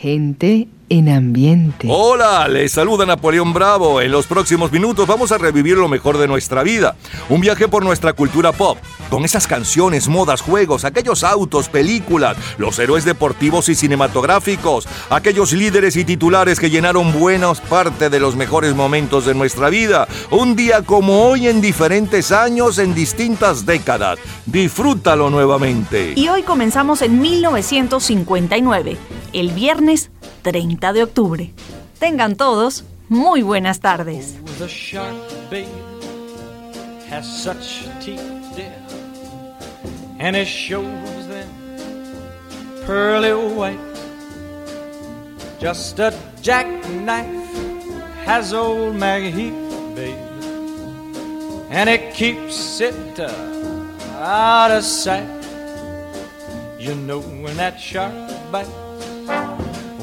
Gente en ambiente. Hola, les saluda Napoleón Bravo. En los próximos minutos vamos a revivir lo mejor de nuestra vida. Un viaje por nuestra cultura pop, con esas canciones, modas, juegos, aquellos autos, películas, los héroes deportivos y cinematográficos, aquellos líderes y titulares que llenaron buenas parte de los mejores momentos de nuestra vida. Un día como hoy en diferentes años, en distintas décadas. Disfrútalo nuevamente. Y hoy comenzamos en 1959, el viernes 30 de octubre. Tengan todos muy buenas tardes. Pearly white. Just a jackknife has old Maggie babe, and it keeps it uh, out of sight. You know when that shark bites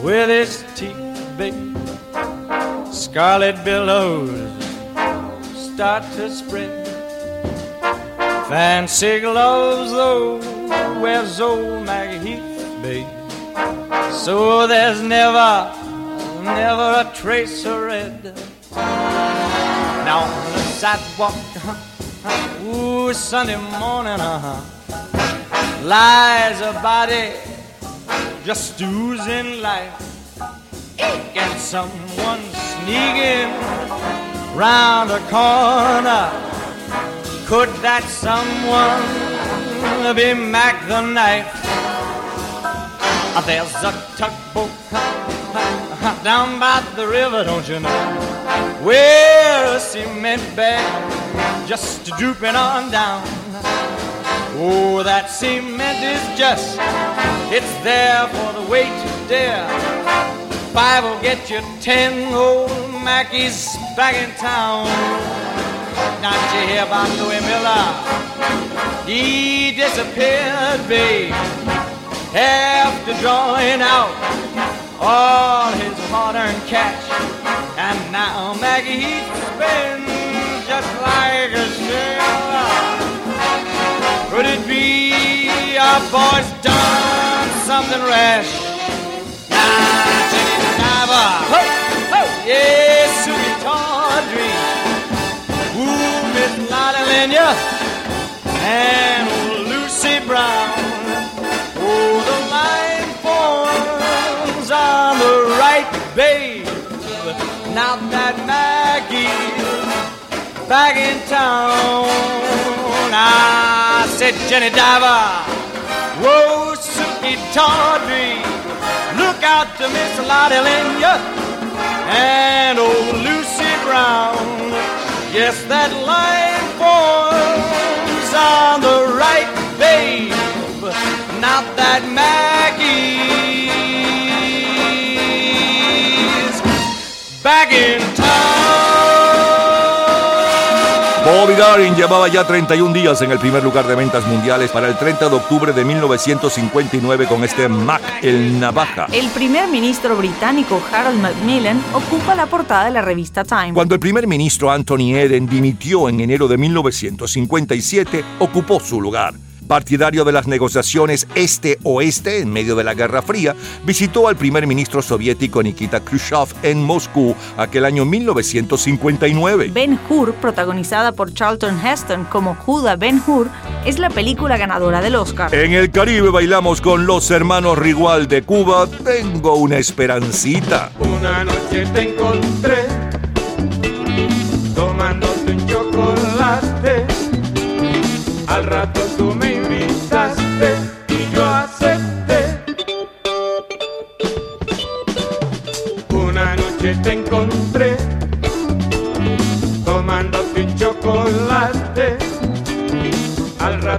with his teeth, babe. Scarlet billows start to spread. Fancy gloves, though, where's old Maggie babe. So there's never, never a trace of red. Now on the sidewalk, uh-huh, ooh, Sunday morning, uh huh, lies a body just oozing life. And someone sneaking round the corner. Could that someone be Mac the Knife? Ah, there's a tugboat down by the river, don't you know? Where a cement bag just drooping on down. Oh, that cement is just, it's there for the weight to dare. Five will get you ten old Mackies back in town. Not you hear about Louis Miller? He disappeared, babe, after drawing out all his hard-earned cash. And now Maggie he's been just like a sailor. Could it be our boy's done something rash? Nah, Jenny Diver. Ho, ho, yes, Susie Tawdry. Ooh, Miss Lotta Lenya. And Lucy Brown. Oh, the line forms on the right, babe. Now that Maggie's back in town. I said, Jenny Diver, whoa, Suki Tawdry, look out to Miss Lottie Lenya and old Lucy Brown. Yes, that line forms on the right, babe. Not that Maggie's Llevaba ya 31 días en el primer lugar de ventas mundiales para el 30 de octubre de 1959 con este Mac, el Navaja. El primer ministro británico Harold Macmillan ocupa la portada de la revista Time. Cuando el primer ministro Anthony Eden dimitió en enero de 1957, ocupó su lugar partidario de las negociaciones este-oeste en medio de la Guerra Fría, visitó al primer ministro soviético Nikita Khrushchev en Moscú aquel año 1959. Ben Hur, protagonizada por Charlton Heston como Judah Ben Hur, es la película ganadora del Oscar. En el Caribe bailamos con los hermanos Rigual de Cuba, Tengo una esperancita. Una noche te encontré tomándote un chocolate. Al rato tú me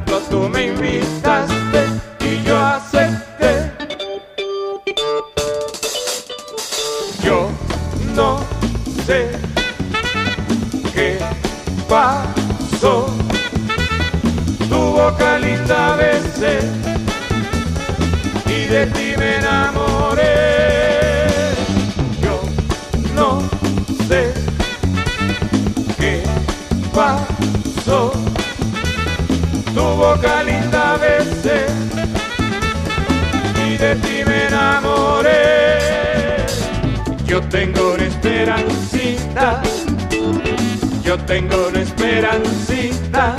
Rato tú me invitaste y yo acepté. Yo no sé qué pasó. Tu boca linda besé y de ti me enamoré. Yo no sé qué pasó. Tu boca linda besé y de ti me enamoré. esperancita. Yo tengo una esperancita.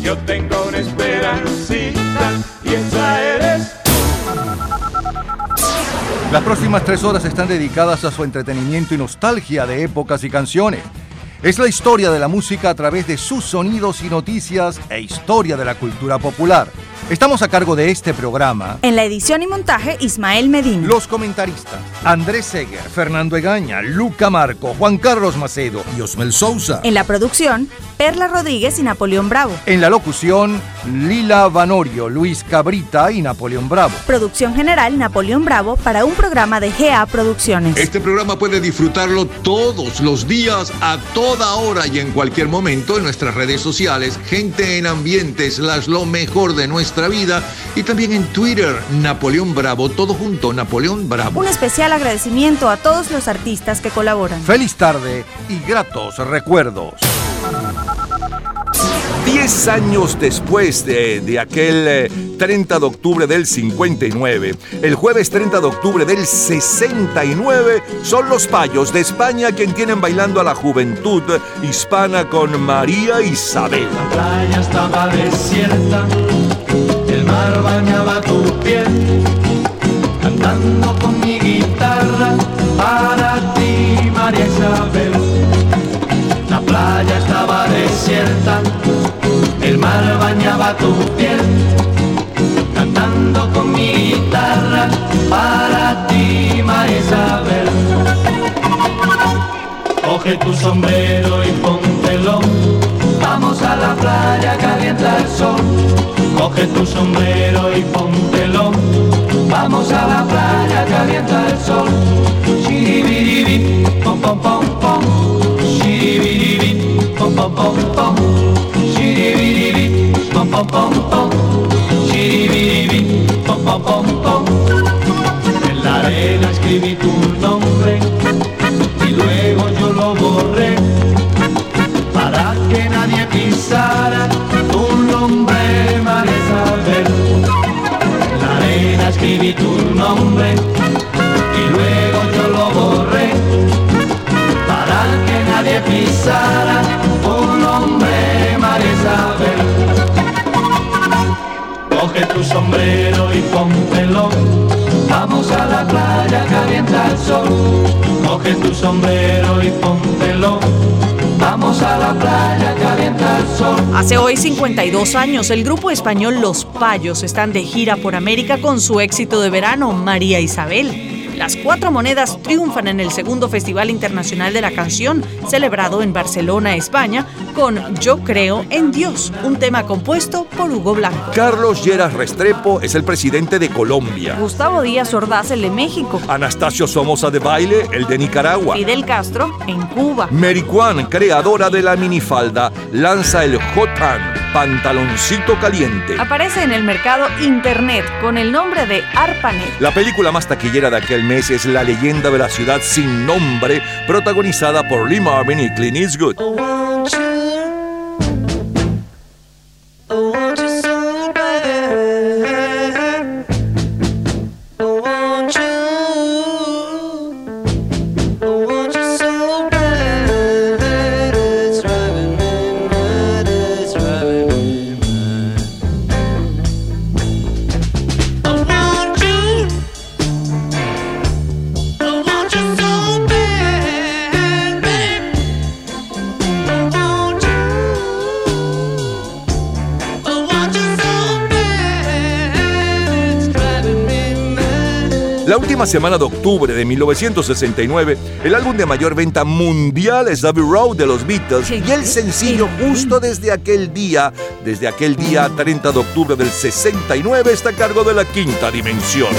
Yo tengo una esperancita. Y esa eres Las próximas tres horas están dedicadas a su entretenimiento y nostalgia de épocas y canciones. Es la historia de la música a través de sus sonidos y noticias e historia de la cultura popular. Estamos a cargo de este programa. En la edición y montaje, Ismael Medina. Los comentaristas: Andrés Seger, Fernando Egaña, Luca Marco, Juan Carlos Macedo y Osmel Sousa. En la producción, Perla Rodríguez y Napoleón Bravo. En la locución, Lila Vanorio, Luis Cabrita y Napoleón Bravo. Producción general, Napoleón Bravo, para un programa de GA Producciones. Este programa puede disfrutarlo todos los días, a toda hora y en cualquier momento en nuestras redes sociales, Gente en Ambientes, las lo mejor de nuestra vida, y también en Twitter, Napoleón Bravo, todo junto, Napoleón Bravo. Un especial agradecimiento a todos los artistas que colaboran. Feliz tarde y gratos recuerdos. Diez años después de, de aquel eh, 30 de octubre del 59, el jueves 30 de octubre del 69, son los payos de España quien tienen bailando a la juventud hispana con María Isabel. La playa estaba desierta, mar bañaba tu piel, cantando con mi guitarra para ti, María Isabel. La playa estaba desierta, el mar bañaba tu piel, cantando con mi guitarra para ti, María Isabel. Coge tu sombrero y póntelo. Vamos a la playa, calienta el sol. Coge tu sombrero y póntelo. Vamos a la playa, calienta el sol. Shiribiribi, pom pom pom pom. Shiribiribi, pom pom pom pom. Shiribiribi, pom pom pom pom. Shiribiribi, pom pom pom pom. En la arena escribí tu nombre escribí tu nombre y luego yo lo borré para que nadie pisara tu nombre, María Isabel. Coge tu sombrero y póntelo. Vamos a la playa, calienta el sol. Coge tu sombrero y póntelo. A la playa, calienta el sol. Hace hoy 52 años, el grupo español Los Payos están de gira por América con su éxito de verano, María Isabel. Las cuatro monedas triunfan en el segundo Festival Internacional de la Canción, celebrado en Barcelona, España, con Yo Creo en Dios, un tema compuesto por Hugo Blanco. Carlos Lleras Restrepo es el presidente de Colombia. Gustavo Díaz Ordaz, el de México. Anastasio Somoza de Baile, el de Nicaragua. Fidel Castro, en Cuba. Mary Kwan, creadora de la minifalda, lanza el Jotan, pantaloncito caliente. Aparece en el mercado Internet con el nombre de ARPANET. La película más taquillera de aquel mes es La leyenda de la ciudad sin nombre, protagonizada por Lee Marvin y Clint Eastwood. Semana de octubre de 1969, el álbum de mayor venta mundial es Abbey Road de los Beatles y el sencillo justo desde aquel día, desde aquel día 30 de octubre del 69 está a cargo de la quinta dimensión.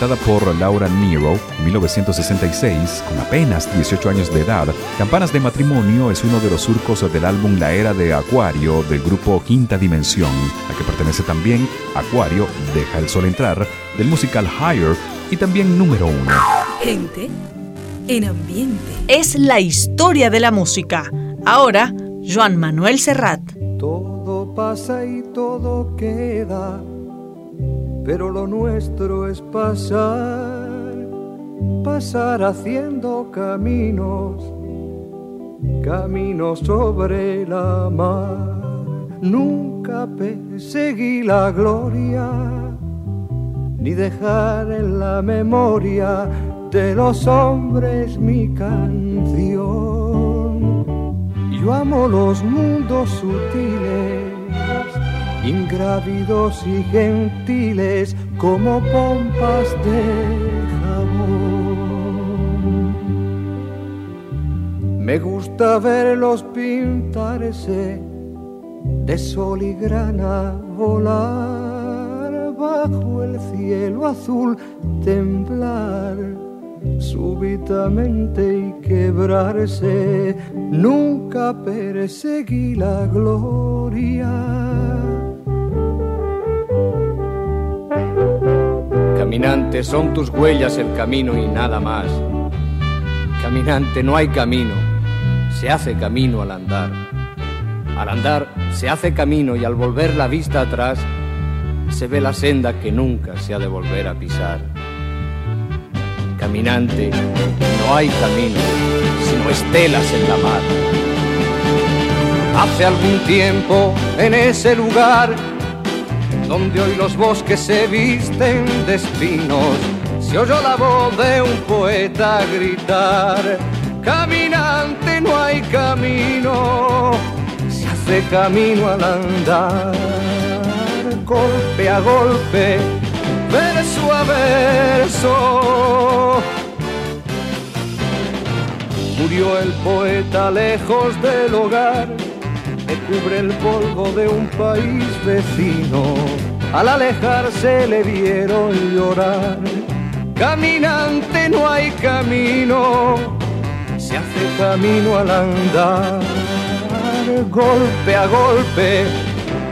Interpretada por Laura Nero, 1966, con apenas 18 años de edad, Campanas de Matrimonio es uno de los surcos del álbum La Era de Acuario del grupo Quinta Dimensión, a que pertenece también Acuario, Deja el Sol Entrar, del musical Higher y también número uno. Gente en ambiente. Es la historia de la música. Ahora, Joan Manuel Serrat. Todo pasa y todo queda pero lo nuestro es pasar, pasar haciendo caminos, caminos sobre la mar. Nunca perseguí la gloria, ni dejar en la memoria de los hombres mi canción. Yo amo los mundos sutiles ingrávidos y gentiles como pompas de jabón. Me gusta verlos pintarse de sol y grana volar bajo el cielo azul, temblar súbitamente y quebrarse. Nunca perseguí la gloria Caminante, son tus huellas el camino y nada más. Caminante, no hay camino, se hace camino al andar. Al andar se hace camino y al volver la vista atrás se ve la senda que nunca se ha de volver a pisar. Caminante, no hay camino, sino estelas en la mar. Hace algún tiempo en ese lugar donde hoy los bosques se visten de espinos, se oyó la voz de un poeta gritar, caminante no hay camino, se hace camino al andar, golpe a golpe, verso a verso. Murió el poeta lejos del hogar cubre el polvo de un país vecino. Al alejarse le vieron llorar. Caminante no hay camino, se hace camino al andar. Golpe a golpe,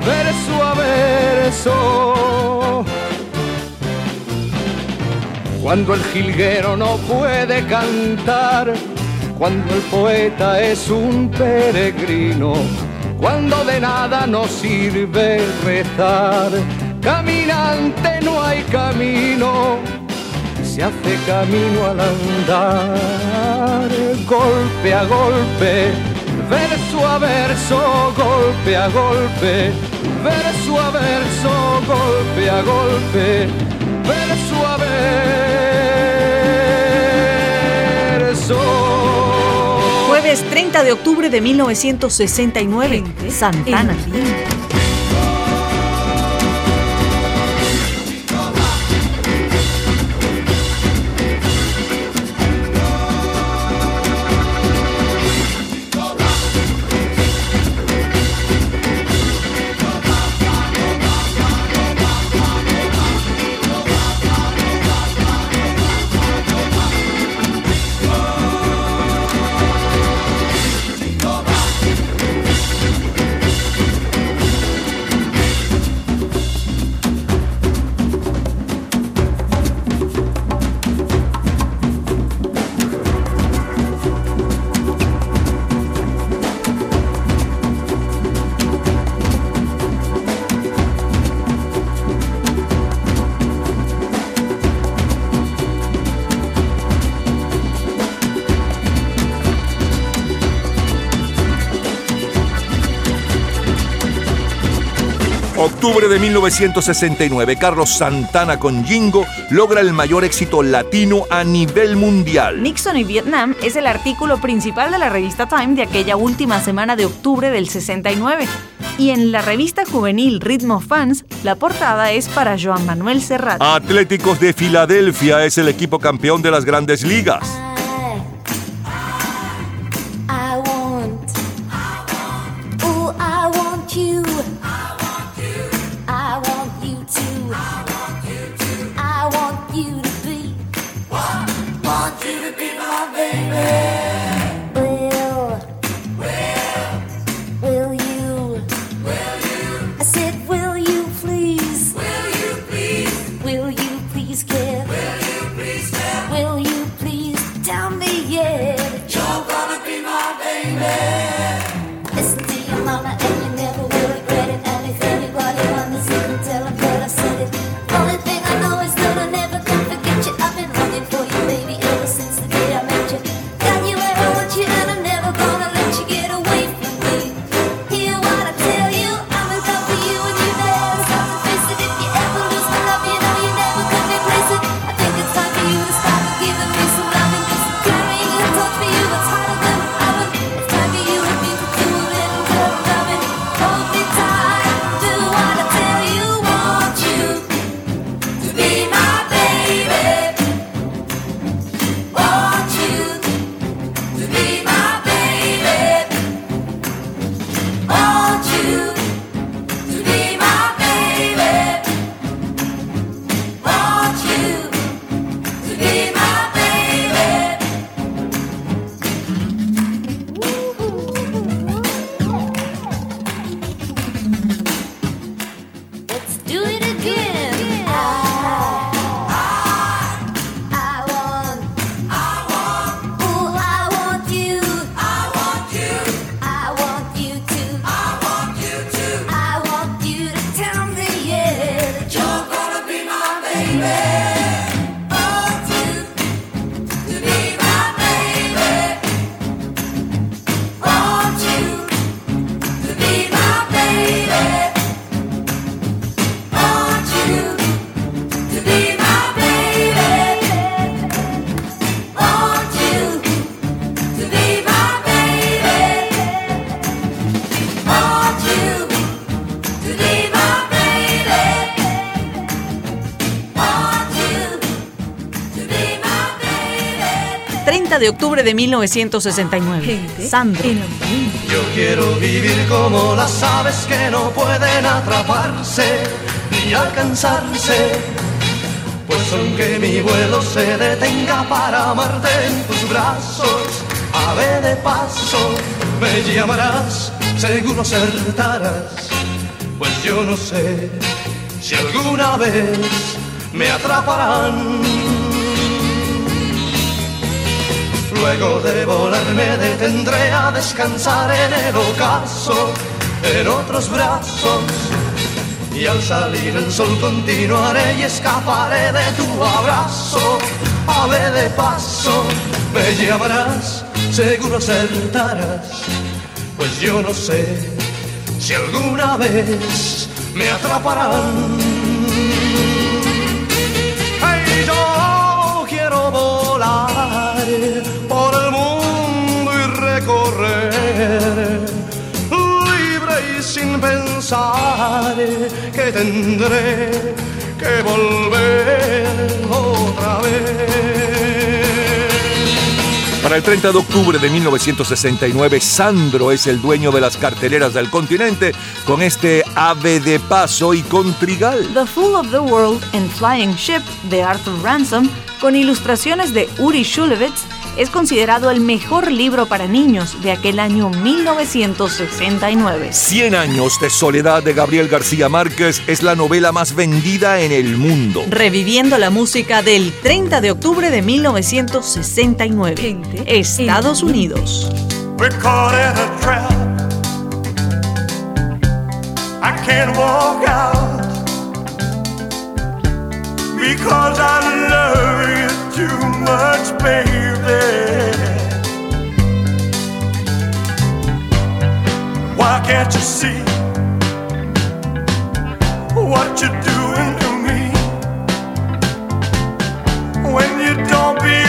verso a verso. Cuando el jilguero no puede cantar, cuando el poeta es un peregrino, cuando de nada nos sirve rezar. Caminante no hay camino, se hace camino al andar, golpe a golpe, verso a verso, golpe a golpe, verso a verso, golpe a golpe, verso a verso. 30 de octubre de 1969, Santana. Octubre de 1969, Carlos Santana con Jingo logra el mayor éxito latino a nivel mundial. Nixon y Vietnam es el artículo principal de la revista Time de aquella última semana de octubre del 69. Y en la revista juvenil Ritmo Fans, la portada es para Joan Manuel Serrat. Atléticos de Filadelfia es el equipo campeón de las grandes ligas. 30 de octubre de 1969. Sandro. Yo quiero vivir como las aves que no pueden atraparse ni alcanzarse. Pues aunque mi vuelo se detenga para amarte en tus brazos, ave de paso, me llamarás, seguro acertarás. Pues yo no sé si alguna vez me atraparán. Luego de volar me detendré a descansar en el ocaso, en otros brazos. Y al salir el sol continuaré y escaparé de tu abrazo. Ave de paso, me llamarás, seguro acertarás. Pues yo no sé si alguna vez me atraparán. Libre y sin pensar que tendré que volver otra vez. Para el 30 de octubre de 1969, Sandro es el dueño de las carteleras del continente con este ave de paso y con trigal. The Fool of the World and Flying Ship de Arthur Ransom, con ilustraciones de Uri Shulevitz, es considerado el mejor libro para niños de aquel año 1969. 100 años de soledad de Gabriel García Márquez es la novela más vendida en el mundo. Reviviendo la música del 30 de octubre de 1969. Estados Unidos. We're caught in a trap. I can't walk out because I love you too much, baby. Why can't you see what you're doing to me when you don't believe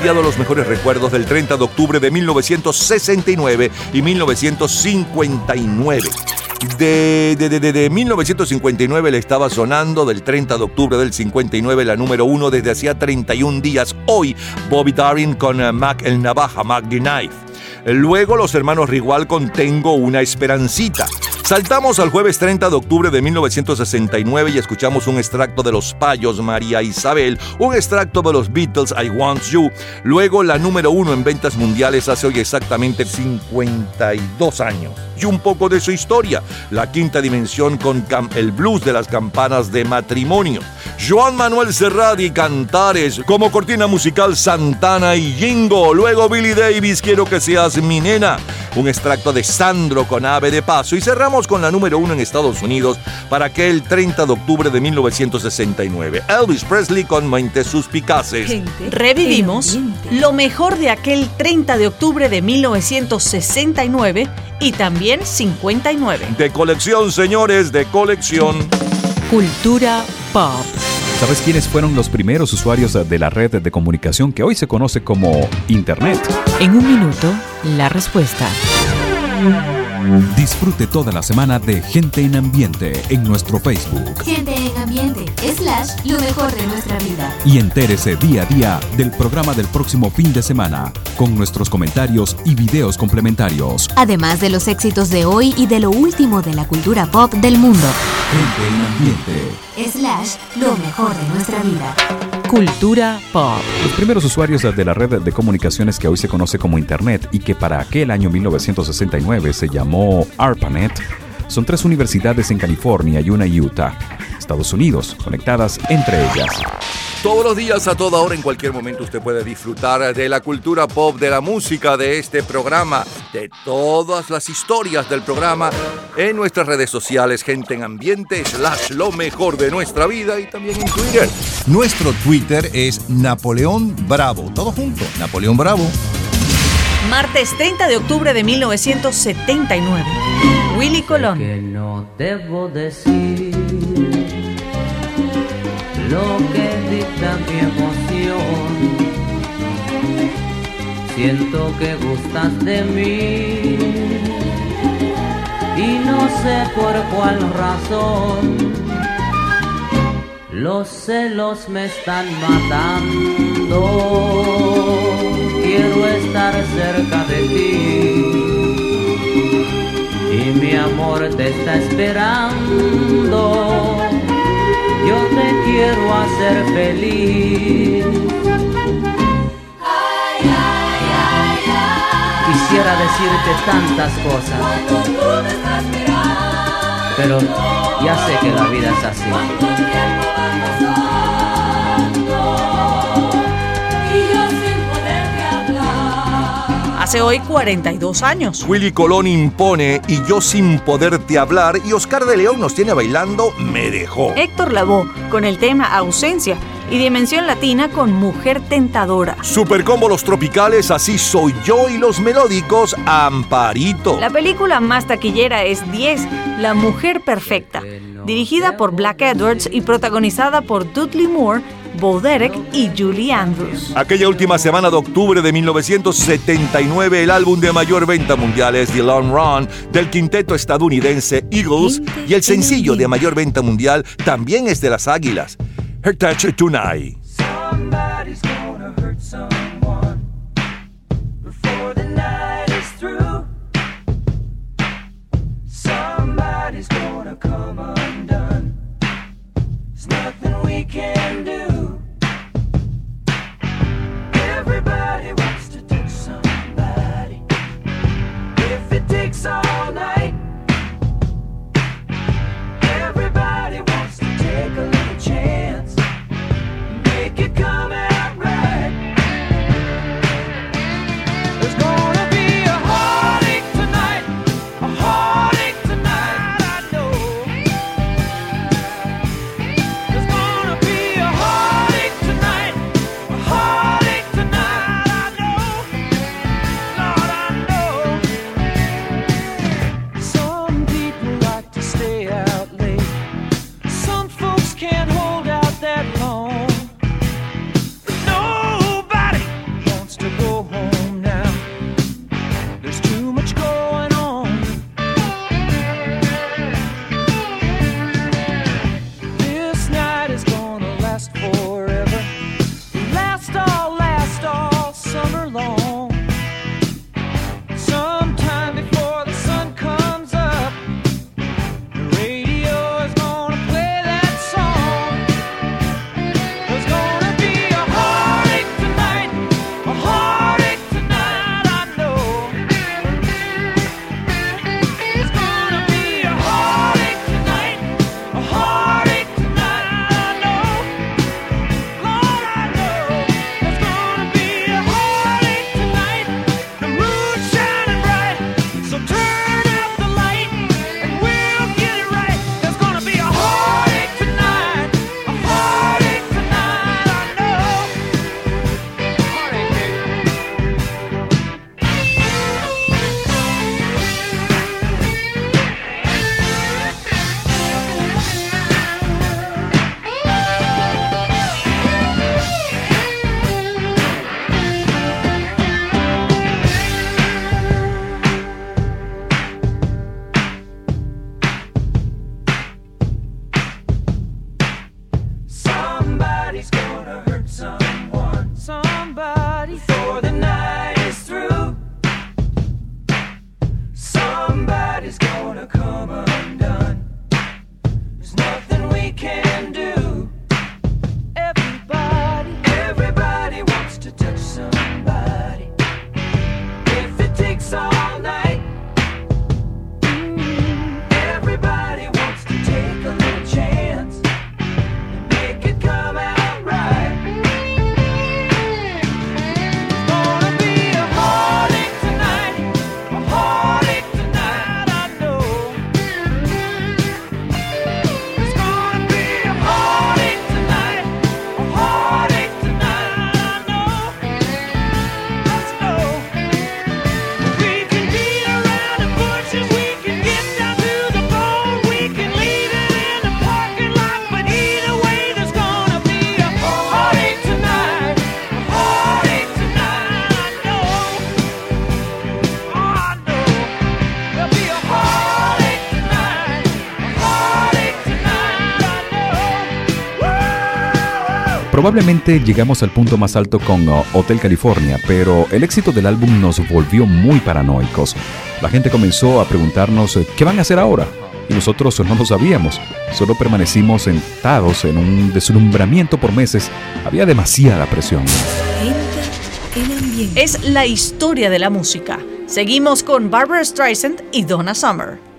los mejores recuerdos del 30 de octubre de 1969 y 1959. De, de, de, de, de 1959 le estaba sonando, del 30 de octubre del 59 la número uno desde hacía 31 días. Hoy, Bobby Darin con eh, Mac el Navaja, Mac the Knife. Luego los hermanos Rigual con Tengo una Esperancita. Saltamos al jueves 30 de octubre de 1969 y escuchamos un extracto de Los Payos, María Isabel, un extracto de los Beatles, I Want You. Luego la número uno en ventas mundiales hace hoy exactamente 52 años. Y un poco de su historia, la quinta dimensión con el blues de las campanas de matrimonio. Joan Manuel Serrat y Cantares, como cortina musical Santana y Jingo. Luego Billy Davis, Quiero que seas mi nena. Un extracto de Sandro con Ave de Paso. Y cerramos con la número uno en Estados Unidos para aquel 30 de octubre de 1969. Elvis Presley con Mentes Suspicaces. Revivimos lo mejor de aquel 30 de octubre de 1969 y también 59. De colección, señores, de colección. Cultura pop. ¿Sabes quiénes fueron los primeros usuarios de la red de comunicación que hoy se conoce como Internet? En un minuto, la respuesta. Disfrute toda la semana de Gente en Ambiente en nuestro Facebook Gente en ambiente, slash, lo mejor de nuestra vida. y entérese día a día del programa del próximo fin de semana con nuestros comentarios y videos complementarios. Además de los éxitos de hoy y de lo último de la cultura pop del mundo. Gente en Ambiente. Slash, lo mejor de nuestra vida. Cultura pop. Los primeros usuarios de la red de comunicaciones que hoy se conoce como Internet y que para aquel año 1969 se llamó ARPANET son tres universidades en California y una en Utah, Estados Unidos, conectadas entre ellas. Todos los días, a toda hora, en cualquier momento, usted puede disfrutar de la cultura pop, de la música, de este programa, de todas las historias del programa en nuestras redes sociales, gente en ambiente, slash lo mejor de nuestra vida y también en Twitter. Nuestro Twitter es Napoleón Bravo. Todo junto, Napoleón Bravo. Martes 30 de octubre de 1979. Willy Colón. que no debo decir lo que dicta mi emoción. Siento que gustas de mí y no sé por cuál razón. Los celos me están matando. Quiero estar cerca de ti y mi amor te está esperando. Yo te quiero hacer feliz. Quisiera decirte tantas cosas, pero ya sé que la vida es así. Hace hoy 42 años. Willy Colón impone y yo sin poderte hablar y Oscar de León nos tiene bailando Me dejó. Héctor Lavoe con el tema Ausencia y Dimensión Latina con Mujer Tentadora. Super combo los tropicales, así soy yo y los melódicos, Amparito. La película más taquillera es 10, La Mujer Perfecta, dirigida por Black Edwards y protagonizada por Dudley Moore, Bo Derek y Julie Andrews. Aquella última semana de octubre de 1979, el álbum de mayor venta mundial es The Long Run del quinteto estadounidense Eagles y el sencillo de mayor venta mundial también es de las Águilas, Her Touch Tonight. Probablemente llegamos al punto más alto con uh, Hotel California, pero el éxito del álbum nos volvió muy paranoicos. La gente comenzó a preguntarnos eh, qué van a hacer ahora. Y nosotros no lo sabíamos. Solo permanecimos sentados en un deslumbramiento por meses. Había demasiada presión. Es la historia de la música. Seguimos con Barbara Streisand y Donna Summer.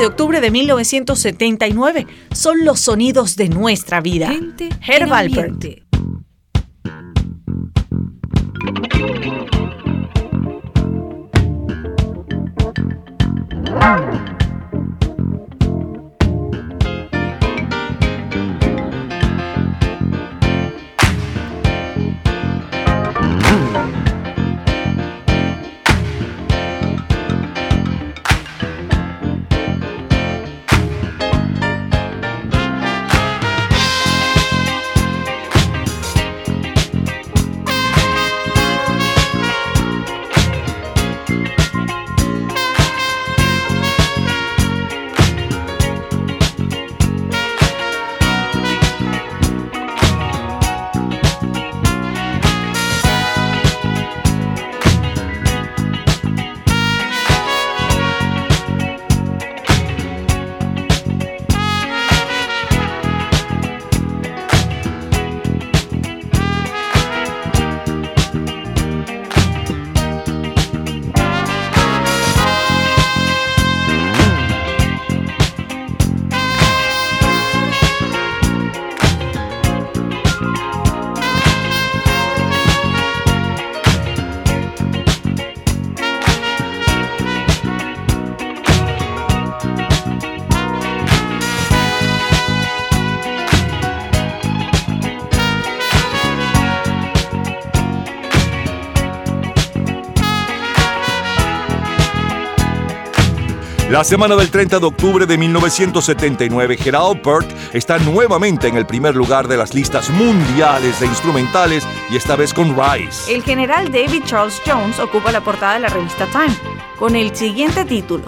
de octubre de 1979 son los sonidos de nuestra vida. Gente La semana del 30 de octubre de 1979, Gerald Burt está nuevamente en el primer lugar de las listas mundiales de instrumentales y esta vez con Rise. El general David Charles Jones ocupa la portada de la revista Time con el siguiente título: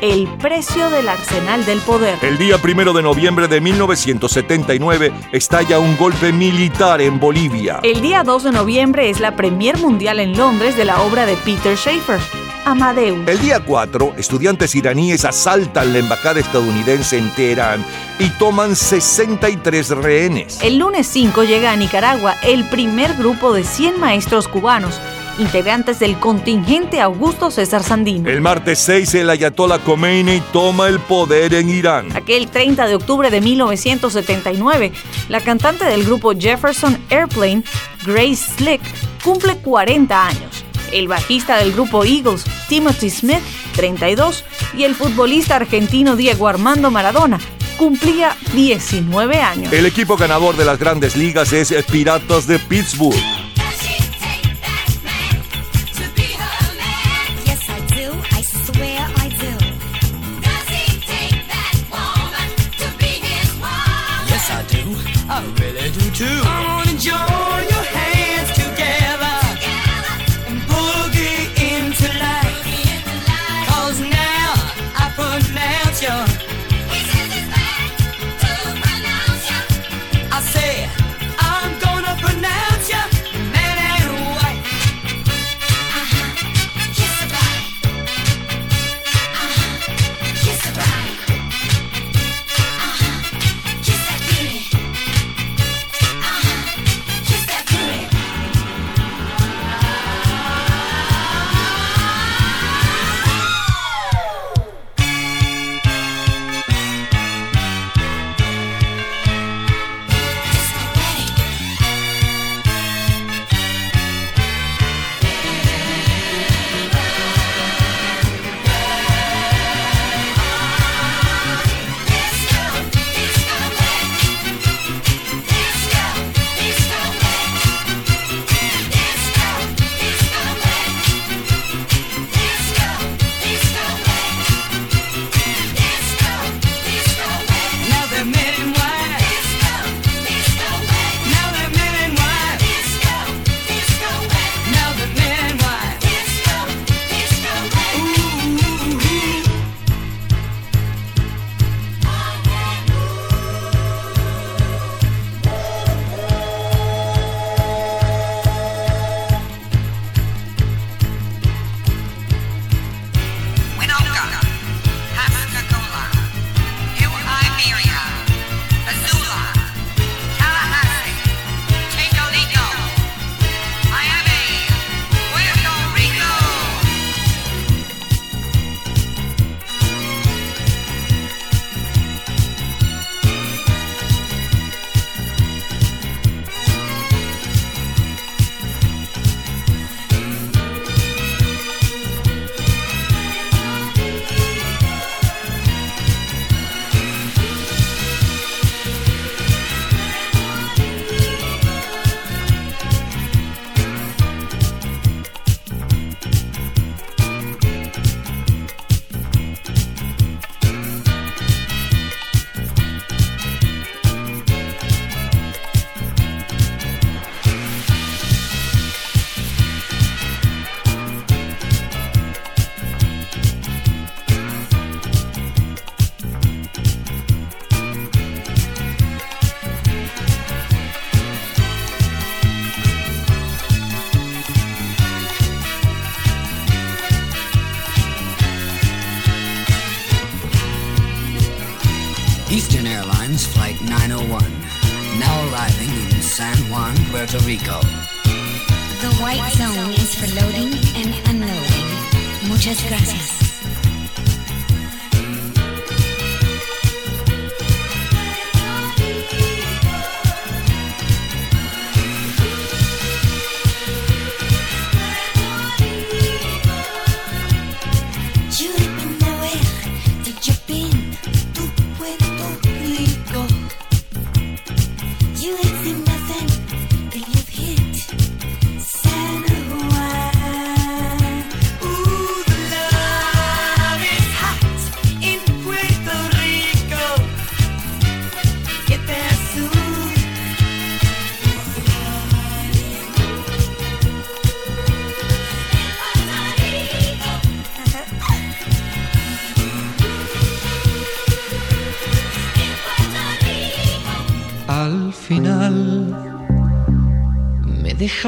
El precio del arsenal del poder. El día primero de noviembre de 1979 estalla un golpe militar en Bolivia. El día 2 de noviembre es la premier mundial en Londres de la obra de Peter Schaeffer, Amadeus. El día 4, estudiantes iraníes asaltan la embajada estadounidense en Teherán y toman 63 rehenes. El lunes 5 llega a Nicaragua el primer grupo de 100 maestros cubanos, integrantes del contingente Augusto César Sandino. El martes 6, el ayatollah Khomeini toma el poder en Irán. Aquel 30 de octubre de 1979, la cantante del grupo Jefferson Airplane, Grace Slick, cumple 40 años. El bajista del grupo Eagles, Timothy Smith, 32, y el futbolista argentino Diego Armando Maradona, cumplía 19 años. El equipo ganador de las grandes ligas es Piratas de Pittsburgh.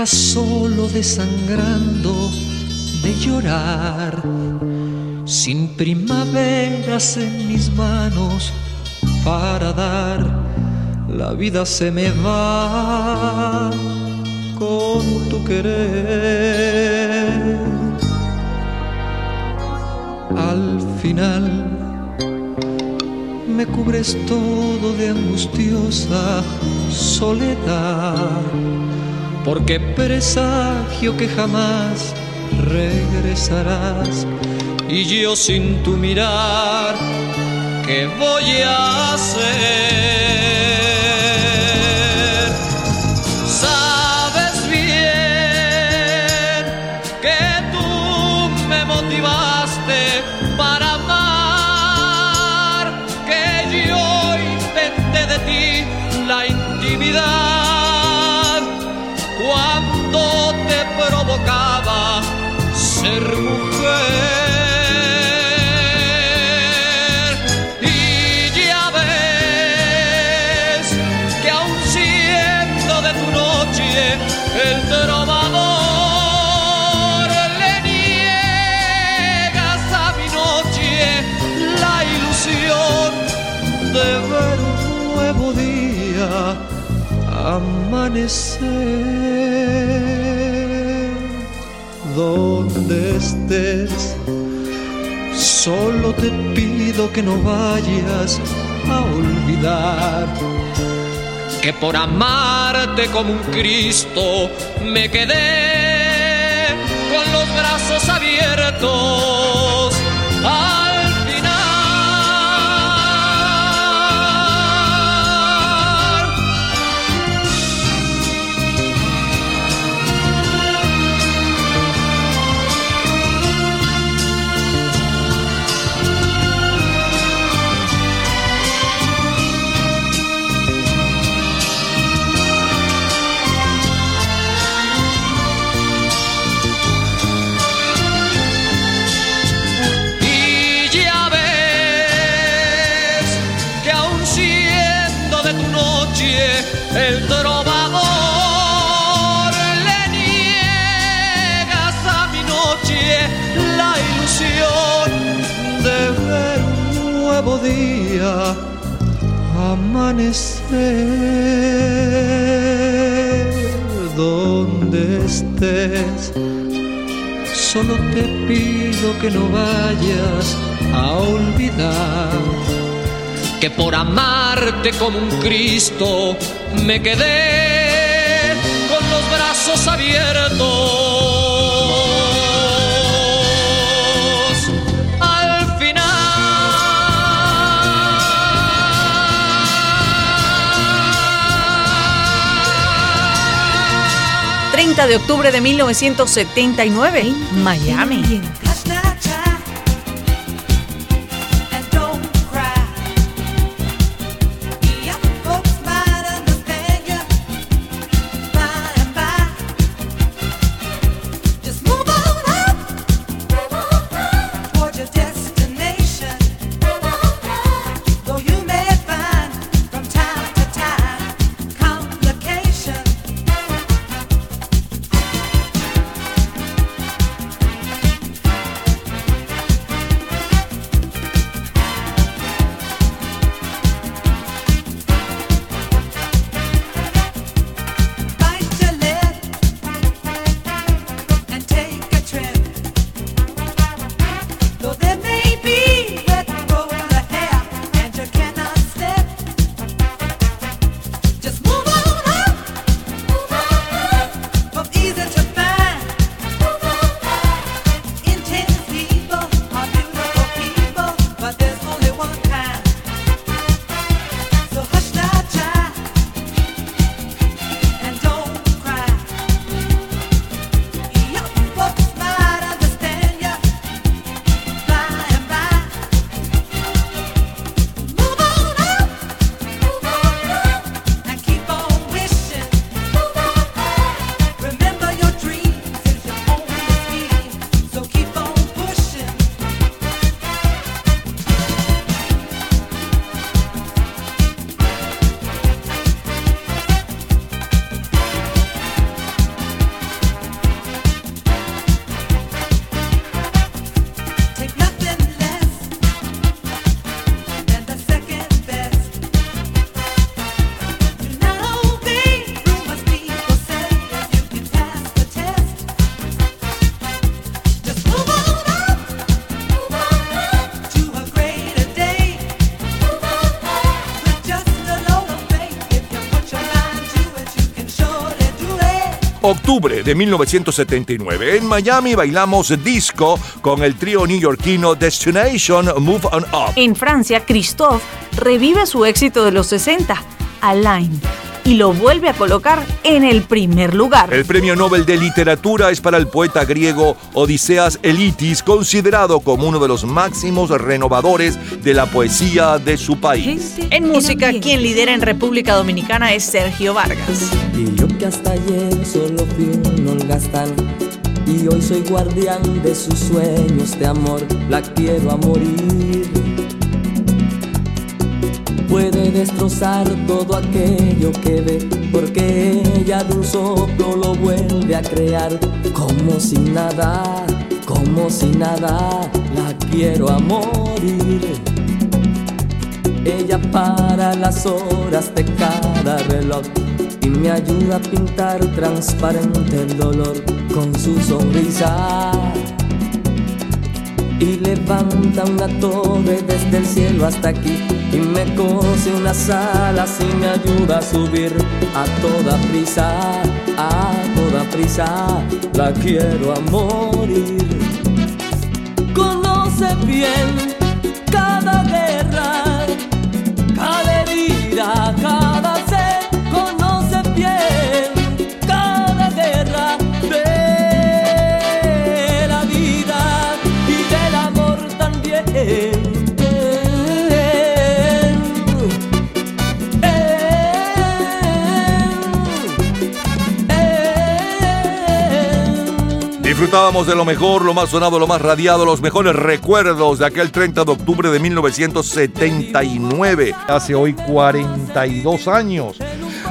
Solo desangrando de llorar, sin primaveras en mis manos para dar, la vida se me va con tu querer. Al final me cubres todo de angustiosa soledad, porque presagio que jamás regresarás y yo sin tu mirar, ¿qué voy a hacer? Amanecer donde estés. Solo te pido que no vayas a olvidar que por amarte como un Cristo me quedé con los brazos abiertos día amanecer donde estés. Solo te pido que no vayas a olvidar que por amarte como un Cristo me quedé con los brazos abiertos. 30 de octubre de 1979, Miami. Octubre de 1979. En Miami bailamos disco con el trío neoyorquino Destination Move On Up. En Francia, Christophe revive su éxito de los 60, Alain, y lo vuelve a colocar en el primer lugar. El premio Nobel de Literatura es para el poeta griego Odiseas Elitis, considerado como uno de los máximos renovadores de la poesía de su país. En música, quien lidera en República Dominicana es Sergio Vargas. Y hasta ayer solo fui un holgazán. Y hoy soy guardián de sus sueños de amor La quiero a morir. Puede destrozar todo aquello que ve Porque ella de un soplo lo vuelve a crear. Como si nada, como si nada La quiero a morir. Ella para las horas de cada reloj y me ayuda a pintar transparente el dolor con su sonrisa. Y levanta una torre desde el cielo hasta aquí y me cose unas alas y me ayuda a subir a toda prisa, a toda prisa. La quiero a morir. Conoce bien cada guerra cada herida, cada Disfrutábamos de lo mejor, lo más sonado, lo más radiado, los mejores recuerdos de aquel 30 de octubre de 1979. Hace hoy 42 años.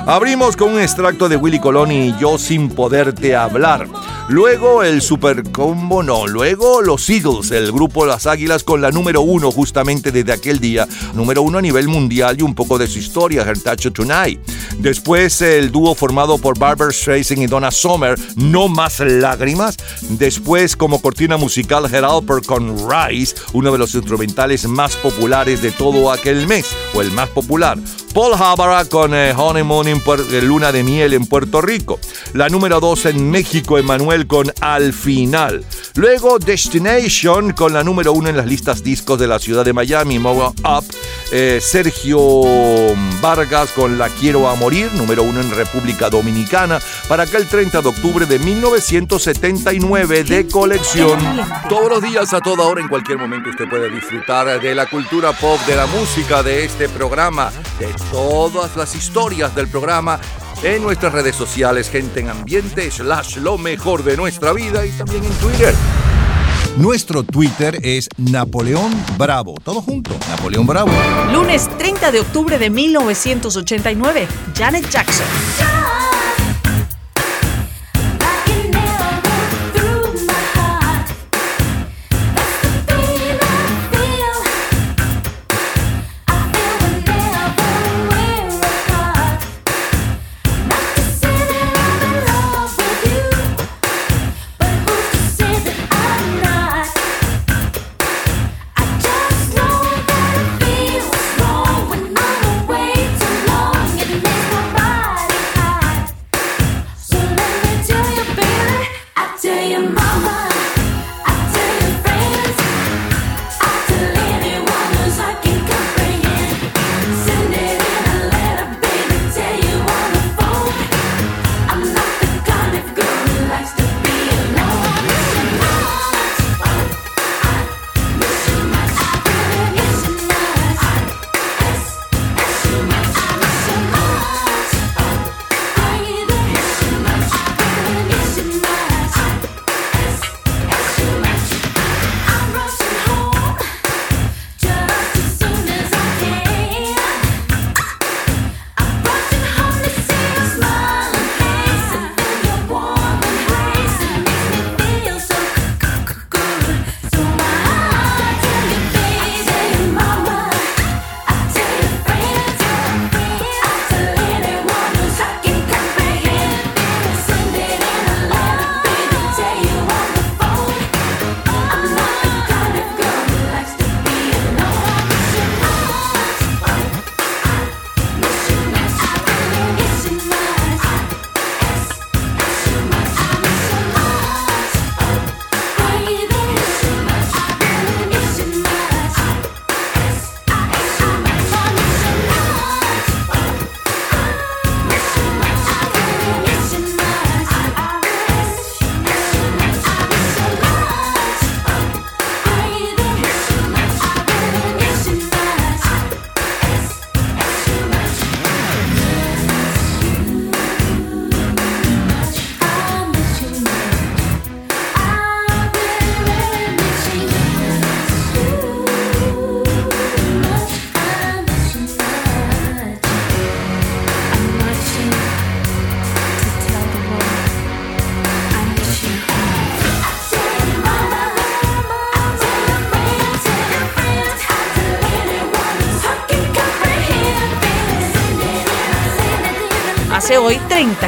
Abrimos con un extracto de Willy Colón y Yo sin poderte hablar. Luego el Super Combo, no. Luego los Eagles, el grupo Las Águilas con la número uno justamente desde aquel día. Número uno a nivel mundial y un poco de su historia, Her Touch Tonight. Después el dúo formado por Barbara Streisand y Donna Summer, No Más Lágrimas. Después como cortina musical Her Alper con Rise, uno de los instrumentales más populares de todo aquel mes, o el más popular. Paul Havara con eh, Honeymoon en Luna de Miel en Puerto Rico. La número 2 en México, Emanuel con Al Final. Luego Destination con la número 1 en las listas discos de la ciudad de Miami, Move Up. Eh, Sergio Vargas con La Quiero a Morir, número 1 en República Dominicana, para aquel 30 de octubre de 1979 de colección. Todos los días, a toda hora, en cualquier momento, usted puede disfrutar de la cultura pop, de la música, de este programa, de todas las historias del programa en nuestras redes sociales, gente en ambiente, slash lo mejor de nuestra vida y también en Twitter. Nuestro Twitter es Napoleón Bravo. Todo junto, Napoleón Bravo. Lunes 30 de octubre de 1989, Janet Jackson.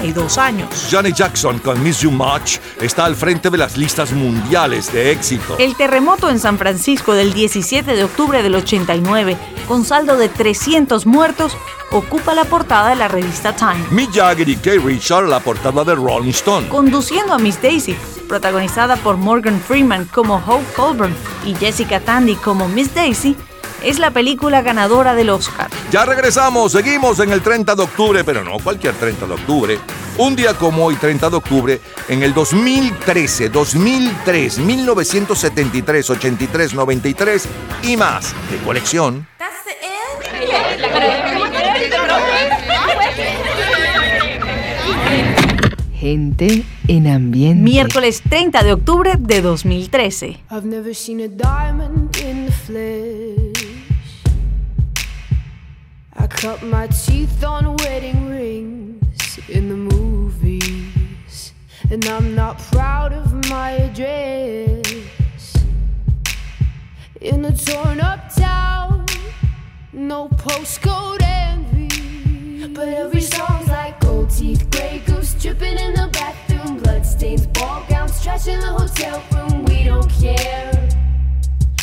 32 años. Janet Jackson con Miss You Much está al frente de las listas mundiales de éxito. El terremoto en San Francisco del 17 de octubre del 89, con saldo de 300 muertos, ocupa la portada de la revista Time. Mick Jagger y Kay Richard la portada de Rolling Stone. Conduciendo a Miss Daisy, protagonizada por Morgan Freeman como Hope Colburn y Jessica Tandy como Miss Daisy, es la película ganadora del Oscar. Ya regresamos, seguimos en el 30 de octubre, pero no cualquier 30 de octubre. Un día como hoy, 30 de octubre, en el 2013, 2003, 1973, 83, 93 y más de colección. Gente en ambiente. Miércoles 30 de octubre de 2013. I've never seen a diamond in the cut my teeth on wedding rings in the movies. And I'm not proud of my address. In a torn up town, no postcode envy. But every song's like gold teeth, grey goose dripping in the bathroom, bloodstains, ball gowns, trash in the hotel room. We don't care.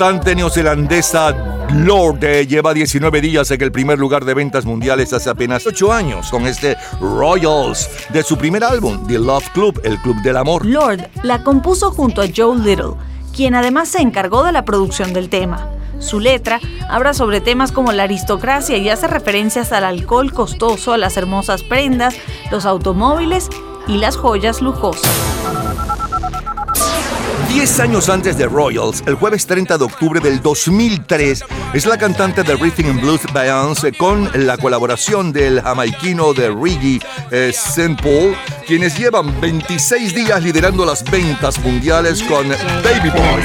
cantante neozelandesa Lorde lleva 19 días en el primer lugar de ventas mundiales hace apenas 8 años con este Royals de su primer álbum, The Love Club, el Club del Amor. Lord la compuso junto a Joe Little, quien además se encargó de la producción del tema. Su letra habla sobre temas como la aristocracia y hace referencias al alcohol costoso, a las hermosas prendas, los automóviles y las joyas lujosas. 10 años antes de Royals, el jueves 30 de octubre del 2003, es la cantante de Rhythm and Blues Beyoncé con la colaboración del jamaiquino de reggae eh, St. Paul, quienes llevan 26 días liderando las ventas mundiales con Baby Boy.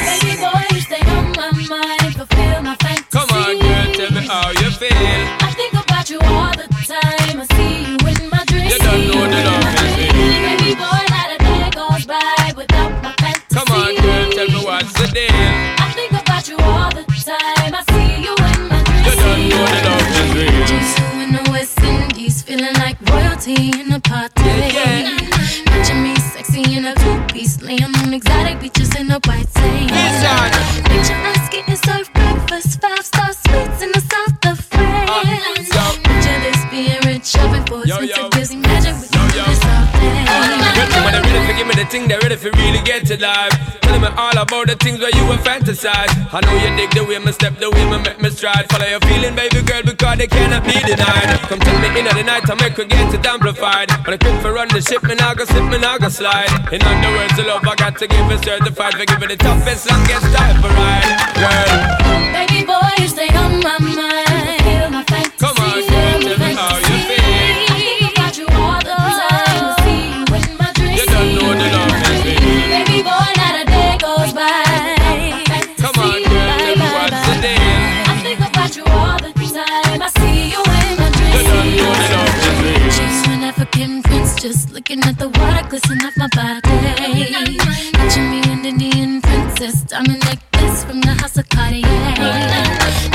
Come on, girl, tell me how you feel. deal. I think about you all the time. I see you in my dreams. You don't know the love is real. You in the West Indies, feeling like royalty in a party. Picture me sexy in a two-piece, laying on exotic beaches in a white Picture us getting served breakfast, five-star suites in the south of France. Picture being rich, shopping for Tell me all about the things where you will fantasize. I know you dig the way me step, the way me make me stride. Follow your feeling, baby girl, because they cannot be denied. Come tell me in the night, I make her get it amplified. When I quit for run the ship, me now go slip, me now go slide. In other words, the love I got to give is certified. For giving the toughest, longest time for ride, girl. Baby boy, you stay on my mind. Looking at the water glisten off my body. Picture me an Indian princess, diamond necklace from the house of Cartier.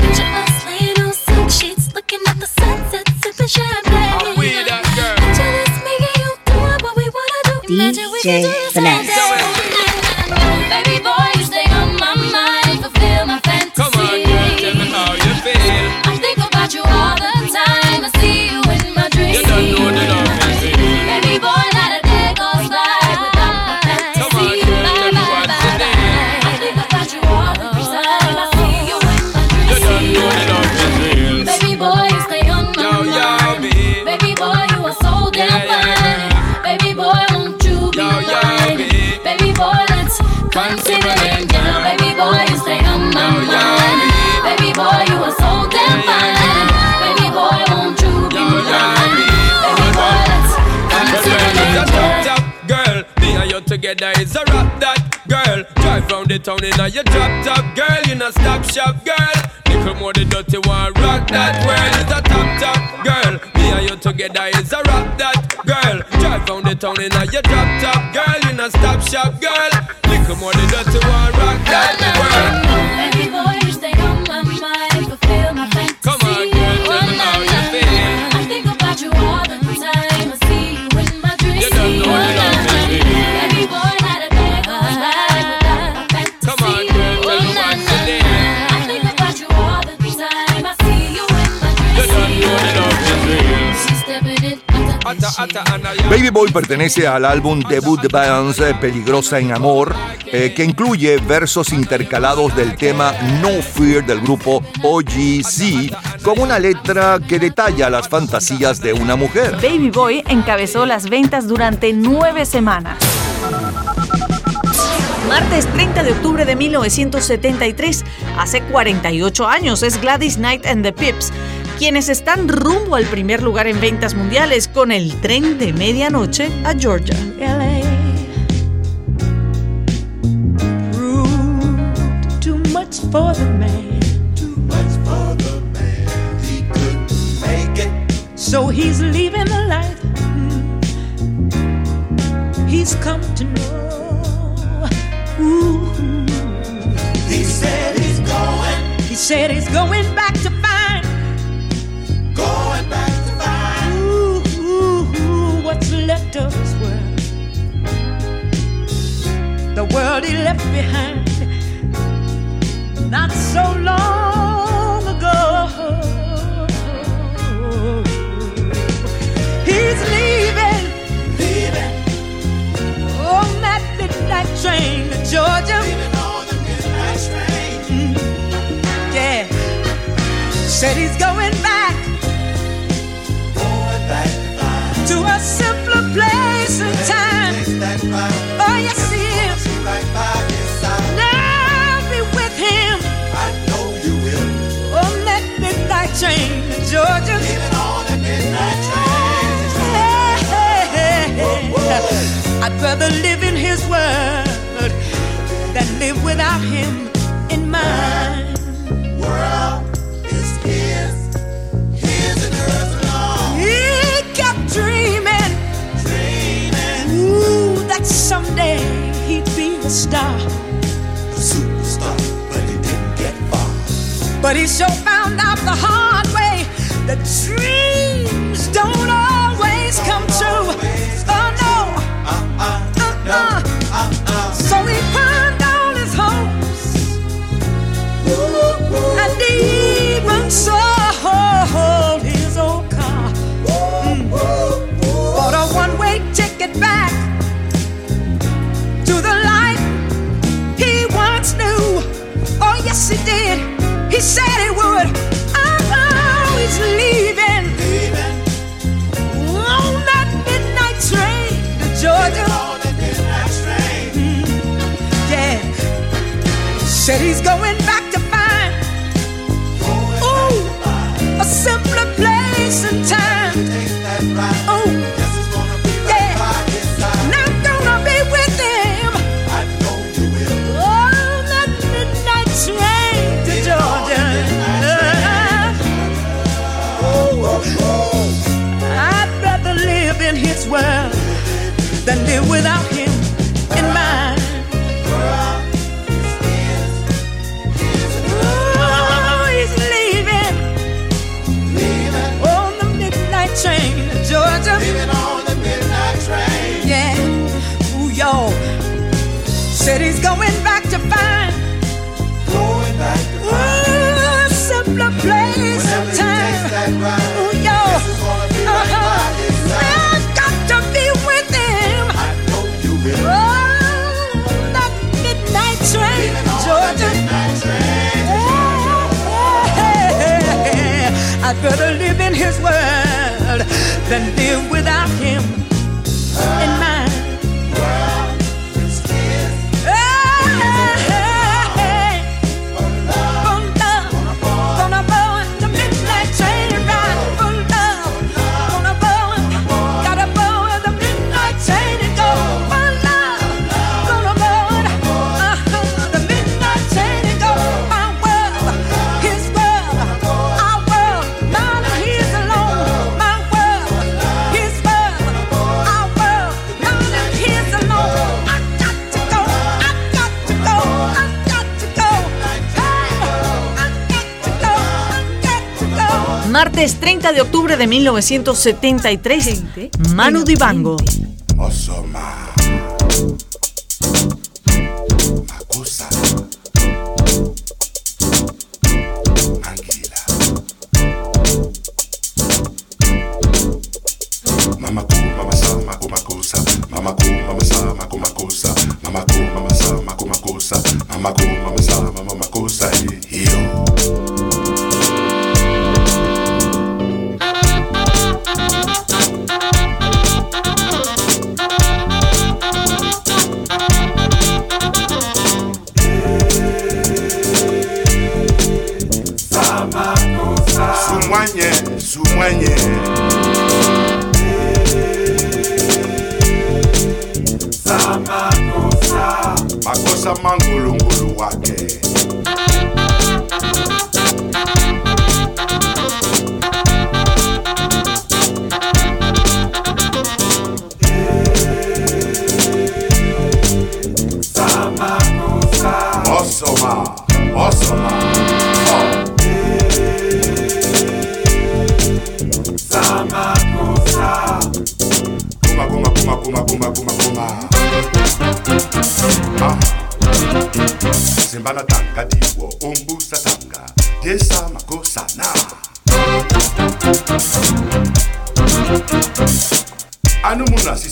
Picture us laying on silk sheets, looking at the sunset, sipping champagne. Oh, I'm with that girl. Picture this, me and you doing what we wanna do. Imagine we could do this all day. Together is a rap that girl. Drive round the town in a your drop top girl. You not stop shop girl. Little more the dirty one rock that world is a top top girl. Me and you together is a rap that girl. Drive round the town in a your drop top girl. You not stop shop girl. Little more the dirty one rock that world. Baby Boy pertenece al álbum debut de Bands eh, Peligrosa en Amor, eh, que incluye versos intercalados del tema No Fear del grupo OGC, con una letra que detalla las fantasías de una mujer. Baby Boy encabezó las ventas durante nueve semanas. Martes 30 de octubre de 1973, hace 48 años, es Gladys Knight and the Pips, quienes están rumbo al primer lugar en ventas mundiales con el tren de medianoche a Georgia. Rude, too much for the man. Too much for the man. He couldn't make it. So he's leaving the life he's come to know. Ooh. He said he's going, He said he's going back to what's left of his world? The world he left behind not so long ago. He's leaving, Leaving, on that midnight train to Georgia. leaving on the midnight train. Mm. Yeah, said he's going back to a simpler place and time. That. Oh, yes, he is. Right by his side. Now be with him I know you will. Oh, on that midnight train to Georgia. Leaving on the midnight train. Hey, hey, hey. I'd rather live in his world than live without him in mine. Be a star. Superstar, but he didn't get far. But he sure found out the hard way that dreams don't always come true. Oh no, Uh-uh. uh-uh. Uh-uh. So he pawned all his hopes and even sold did. He said it would. I'm always leaving. leaving. On that midnight train to Georgia. Train. Mm-hmm. Yeah. Said he's going back. and deal with. Martes 30 de octubre de 1973. Manu Dibango. Mama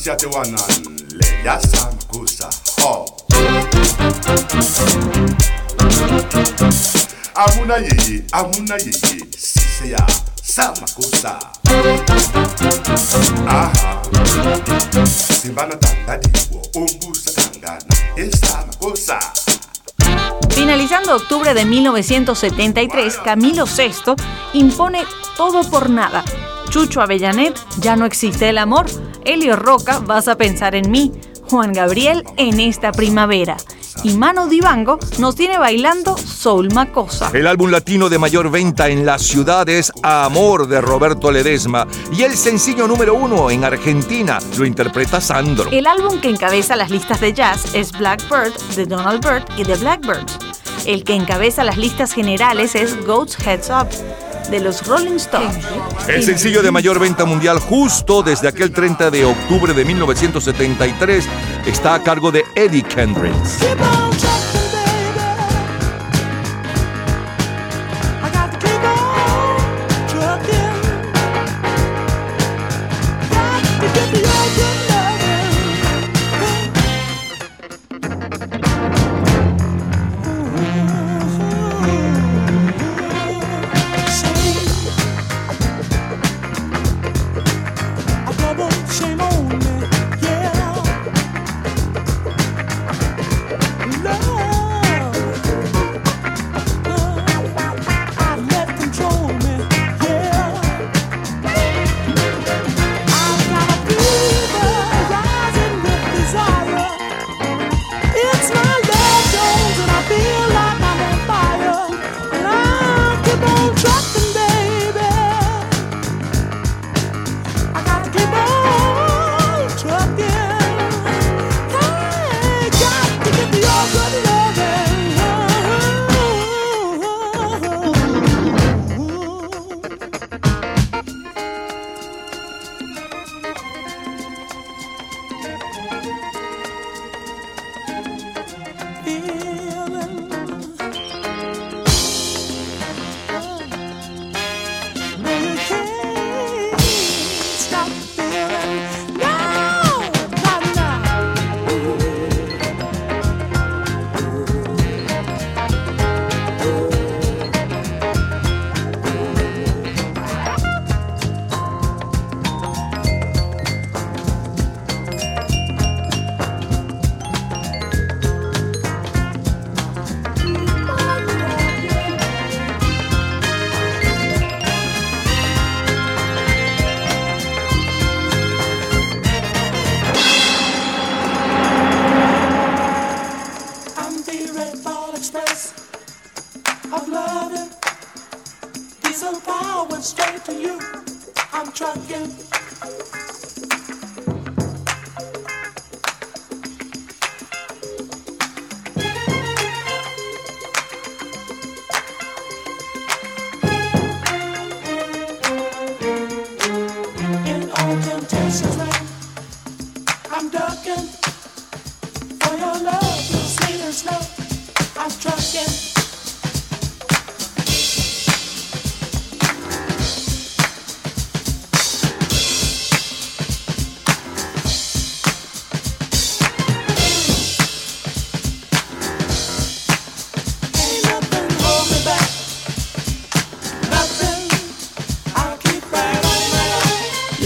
muna sisi ate wana le yasa makosa Oh. Amuna yeye amuna yeye sisi ya sa makosa Aha Simbana tanga diwo umbusa tanga na Yesa makosa Finalizando octubre de 1973, Camilo VI impone todo por nada. Chucho Avellanet, ya no existe el amor. Elio Roca, vas a pensar en mí. Juan Gabriel, en esta primavera. Y Mano Dibango nos tiene bailando Soul Macosa. El álbum latino de mayor venta en la ciudad es Amor de Roberto Ledesma y el sencillo número uno en Argentina lo interpreta Sandro. El álbum que encabeza las listas de jazz es Blackbird de Donald Byrd y The Blackbirds. El que encabeza las listas generales es Goats Heads Up de los Rolling Stones. El sencillo de mayor venta mundial justo desde aquel 30 de octubre de 1973 está a cargo de Eddie Kendricks.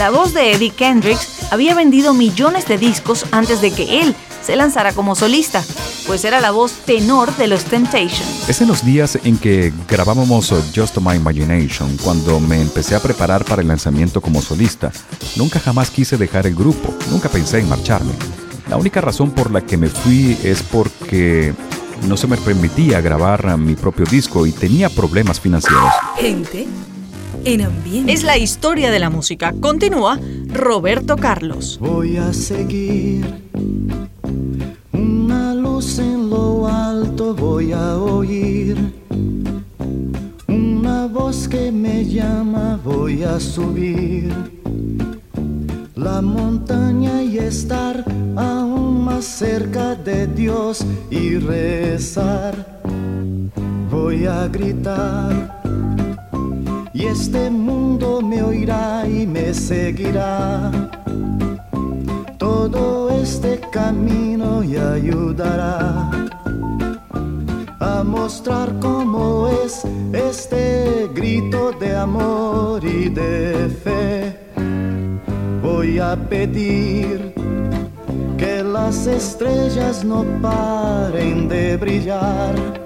La voz de Eddie Kendricks había vendido millones de discos antes de que él se lanzara como solista, pues era la voz tenor de los Temptations. Es en los días en que grabábamos Just My Imagination, cuando me empecé a preparar para el lanzamiento como solista. Nunca jamás quise dejar el grupo, nunca pensé en marcharme. La única razón por la que me fui es porque no se me permitía grabar mi propio disco y tenía problemas financieros. Gente en ambiente. Es la historia de la música. Continúa Roberto Carlos. Voy a seguir una luz en lo alto, voy a oír una voz que me llama, voy a subir la montaña y estar aún más cerca de Dios y rezar. Voy a gritar y este mundo me oirá y me seguirá. Todo este camino y ayudará a mostrar cómo es este grito de amor y de fe. Voy a pedir que las estrellas no paren de brillar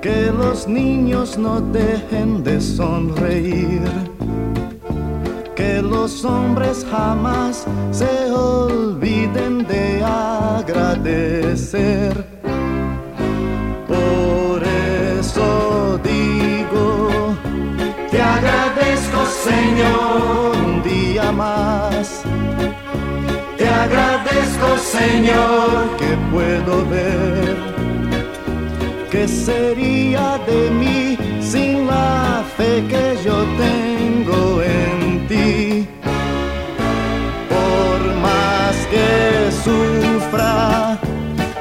que los niños no dejen de sonreír, que los hombres jamás se olviden de agradecer. Por eso digo, te agradezco Señor un día más. Te agradezco Señor que puedo ver ¿Qué sería de mí sin la fe que yo tengo en ti? Por más que sufra,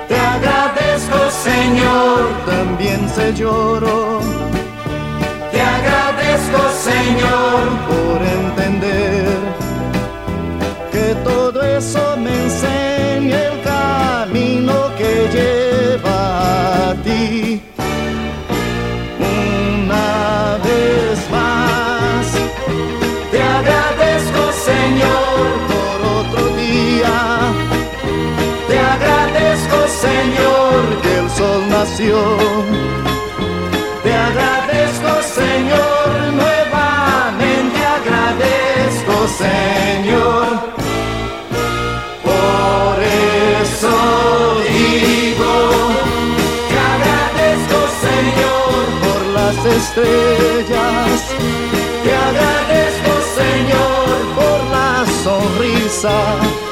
te agradezco Señor, también se lloro. Te agradezco Señor por entender que todo eso me enseña el camino Una vez más, te agradezco Señor por otro día. Te agradezco Señor que el sol nació. Te agradezco Señor, nuevamente agradezco Señor. Estrellas. Te agradezco Señor por la sonrisa.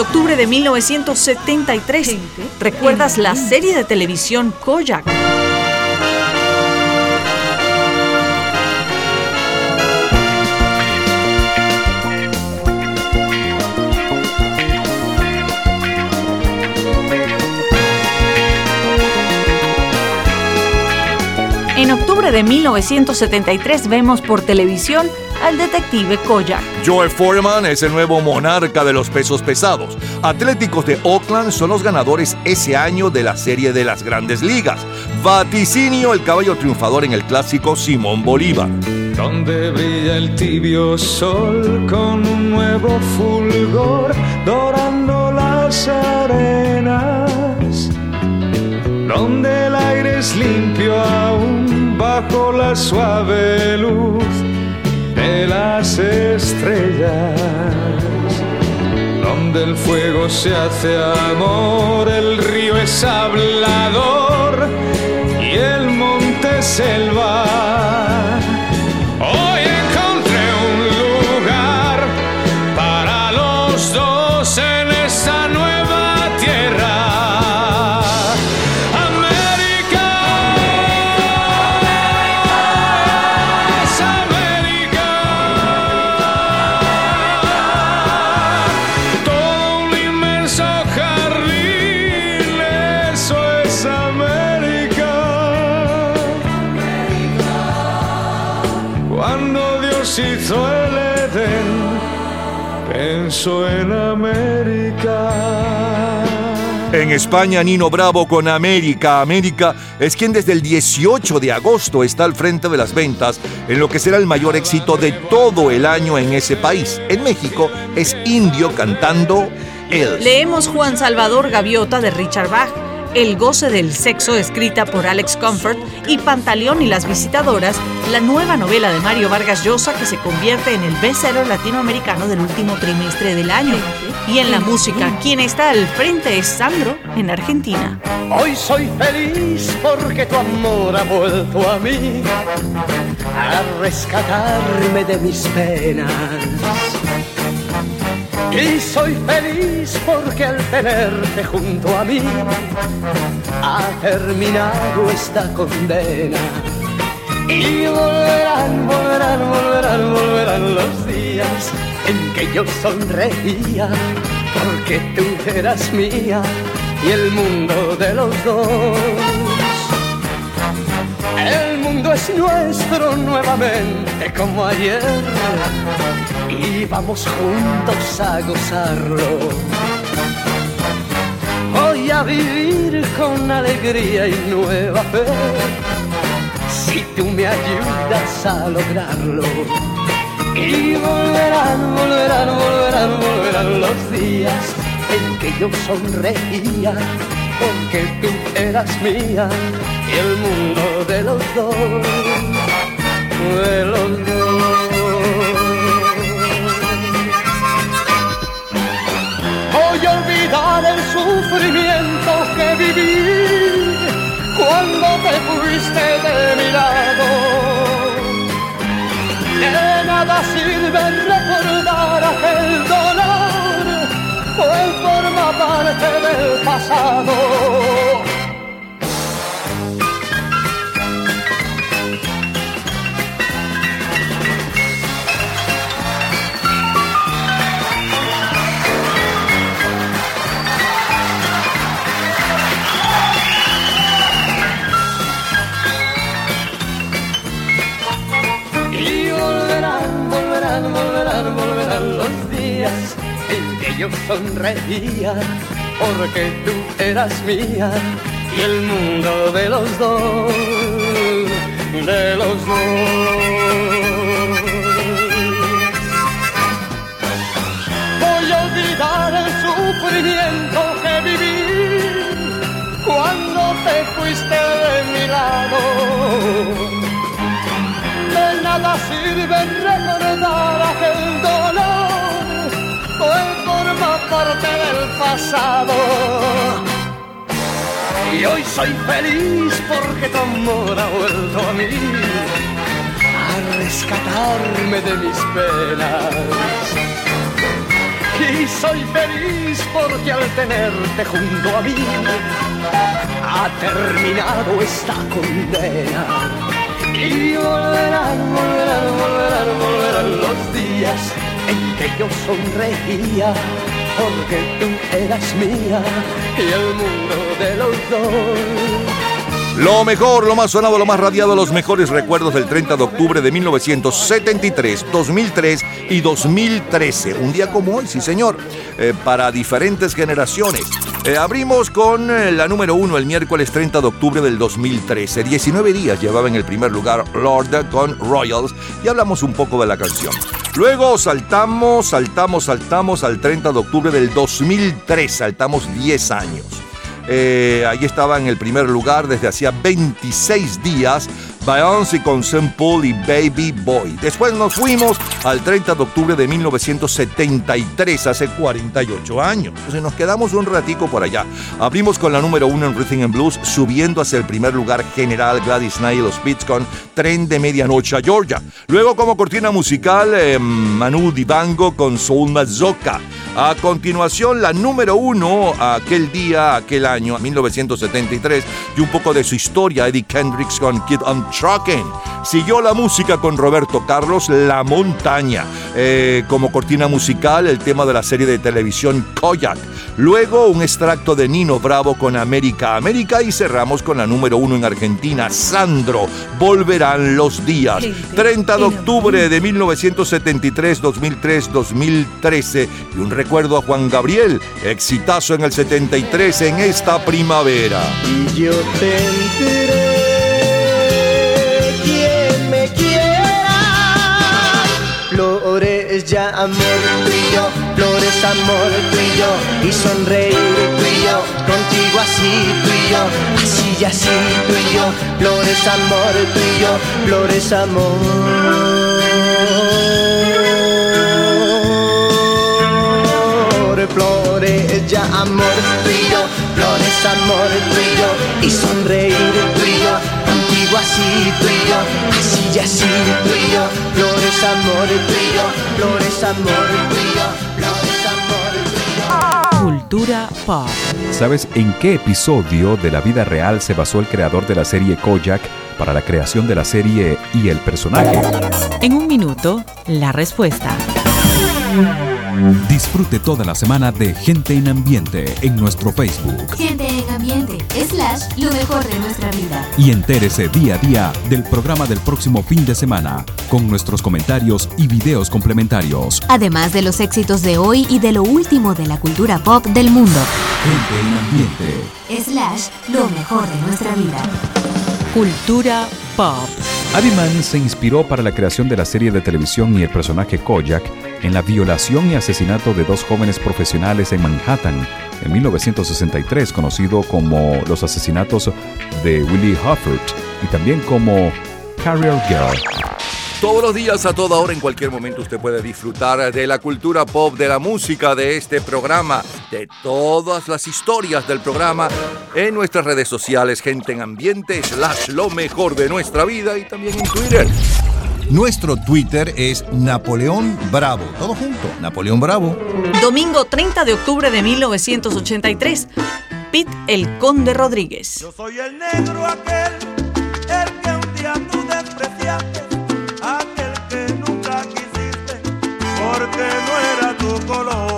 de octubre de 1973. ¿Recuerdas la serie de televisión Koyak? En octubre de 1973 vemos por televisión al detective Koyak. Joe Foreman es el nuevo monarca de los pesos pesados. Atléticos de Oakland son los ganadores ese año de la serie de las grandes ligas. Vaticinio, el caballo triunfador en el clásico Simón Bolívar. Donde brilla el tibio sol con un nuevo fulgor dorando las arenas. Donde el aire es limpio aún bajo la suave luz las estrellas. Donde el fuego se hace amor, el río es hablador y el monte selva. En España, Nino Bravo con América. América es quien desde el 18 de agosto está al frente de las ventas en lo que será el mayor éxito de todo el año en ese país. En México es Indio cantando El. Leemos Juan Salvador Gaviota de Richard Bach, El goce del sexo escrita por Alex Comfort y Pantaleón y las visitadoras, la nueva novela de Mario Vargas Llosa que se convierte en el bestseller latinoamericano del último trimestre del año. Y en la música, quien está al frente es Sandro en Argentina. Hoy soy feliz porque tu amor ha vuelto a mí a rescatarme de mis penas. Y soy feliz porque al tenerte junto a mí ha terminado esta condena. Y volverán, volverán, volverán, volverán los días en que yo sonreía porque tú eras mía y el mundo de los dos. El mundo es nuestro nuevamente como ayer y vamos juntos a gozarlo. Voy a vivir con alegría y nueva fe si tú me ayudas a lograrlo. Y volverán, volverán, volverán, volverán los días en que yo sonreía porque tú eras mía y el mundo de los dos, de los dos. Voy a olvidar el sufrimiento que viví cuando te fuiste de mi lado. De nada sirve recordar aquel dolor, forma parte del pasado. Yo sonreía porque tú eras mía y el mundo de los dos, de los dos. Voy a olvidar el sufrimiento que viví cuando te fuiste de mi lado. De nada sirve recordar aquel forma parte del pasado. Y hoy soy feliz porque tu amor ha vuelto a mí a rescatarme de mis penas. Y soy feliz porque al tenerte junto a mí ha terminado esta condena. Y volverán, volverán, volverán, volverán los días en que yo sonreía porque tú eras mía y el mundo de los dos, Lo mejor, lo más sonado, lo más radiado, los mejores recuerdos del 30 de octubre de 1973, 2003 y 2013. Un día como hoy, sí señor, eh, para diferentes generaciones. Eh, abrimos con eh, la número uno el miércoles 30 de octubre del 2013. 19 días llevaba en el primer lugar Lord con Royals y hablamos un poco de la canción. Luego saltamos, saltamos, saltamos al 30 de octubre del 2003. Saltamos 10 años. Eh, ahí estaba en el primer lugar desde hacía 26 días Beyoncé con St. Paul y Baby Boy. Después nos fuimos al 30 de octubre de 1973, hace 48 años. Entonces nos quedamos un ratico por allá. Abrimos con la número uno en Rhythm and Blues, subiendo hacia el primer lugar general Gladys Knight y los Beats con Tren de Medianoche a Georgia. Luego como cortina musical, eh, Manu Dibango con Soul Mazoka. A continuación, la número uno aquel día, aquel año, 1973, y un poco de su historia, Eddie Kendricks con Kid on Trucking. Siguió la música con Roberto Carlos, La Montaña. Eh, como cortina musical, el tema de la serie de televisión Koyak. Luego, un extracto de Nino Bravo con América América y cerramos con la número uno en Argentina, Sandro. Volverán los días. 30 de octubre de 1973, 2003, 2013. Y un recuerdo a Juan Gabriel, exitazo en el 73 en esta primavera. Y yo te enteré Flores ya amor tú y yo, flores amor tú y yo, y sonreír tú y yo, contigo así tú y yo, así y así tú y yo, flores amor tú y yo, flores amor. Flores ya amor tú y yo, flores amor tú y yo, y sonreír tú y yo, así tú y yo, así y así tú y yo, flores amor tú y yo, flores amor tú y yo, flores amor tú y yo. Cultura pop. ¿Sabes en qué episodio de la vida real se basó el creador de la serie Kojak para la creación de la serie y el personaje? En un minuto, la respuesta. Disfrute toda la semana de Gente en Ambiente en nuestro Facebook Gente en ambiente, slash, lo mejor de nuestra vida. y entérese día a día del programa del próximo fin de semana con nuestros comentarios y videos complementarios. Además de los éxitos de hoy y de lo último de la cultura pop del mundo. Gente en Ambiente. Slash, lo mejor de nuestra vida. Cultura pop. Adiman se inspiró para la creación de la serie de televisión y el personaje Kojak en la violación y asesinato de dos jóvenes profesionales en Manhattan en 1963, conocido como los asesinatos de Willie Hufford y también como Carrier Girl. Todos los días, a toda hora, en cualquier momento, usted puede disfrutar de la cultura pop, de la música, de este programa, de todas las historias del programa en nuestras redes sociales, gente en ambiente, slash lo mejor de nuestra vida y también en Twitter. Nuestro Twitter es Napoleón Bravo. Todo junto, Napoleón Bravo. Domingo 30 de octubre de 1983. Pete el Conde Rodríguez. Soy el negro aquel, el que un día tú despreciaste, aquel que nunca quisiste, porque no era tu color.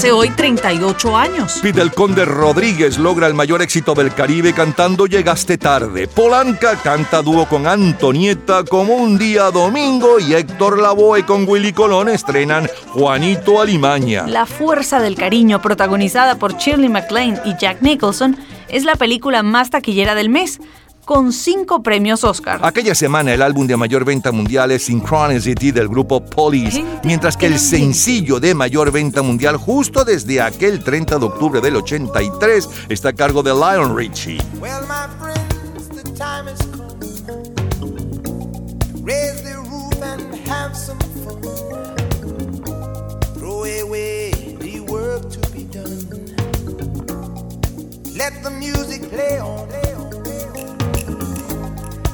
Hace hoy 38 años. Pete el Conde Rodríguez logra el mayor éxito del Caribe cantando Llegaste tarde. Polanca canta dúo con Antonieta como un día domingo y Héctor Lavoe con Willy Colón estrenan Juanito Alimaña. La Fuerza del Cariño, protagonizada por Shirley MacLaine y Jack Nicholson, es la película más taquillera del mes, con cinco premios Oscar. Aquella semana el álbum de mayor venta mundial es Synchronicity del grupo Police, mientras que el sencillo de mayor venta mundial justo desde aquel 30 de octubre del 83 está a cargo de Lion Richie. Well, my friends, the time has come. Raise the roof and have some fun. Throw away the work to be done. Let the music play on.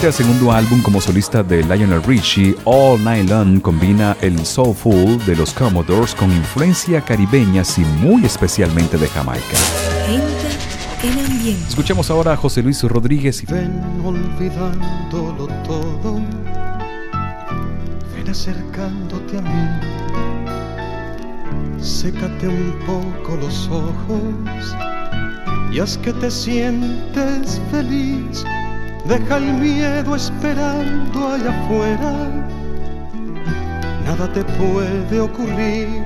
Perteneciente al segundo álbum como solista de Lionel Richie, All Night Long combina el soulful de los Commodores con influencia caribeña y muy especialmente de Jamaica. el ambiente. Escuchemos ahora a José Luis Rodríguez y Ven olvidándolo todo, ven acercándote a mí. Sécate un poco los ojos y haz que te sientes feliz. Deja el miedo esperando allá afuera. Nada te puede ocurrir.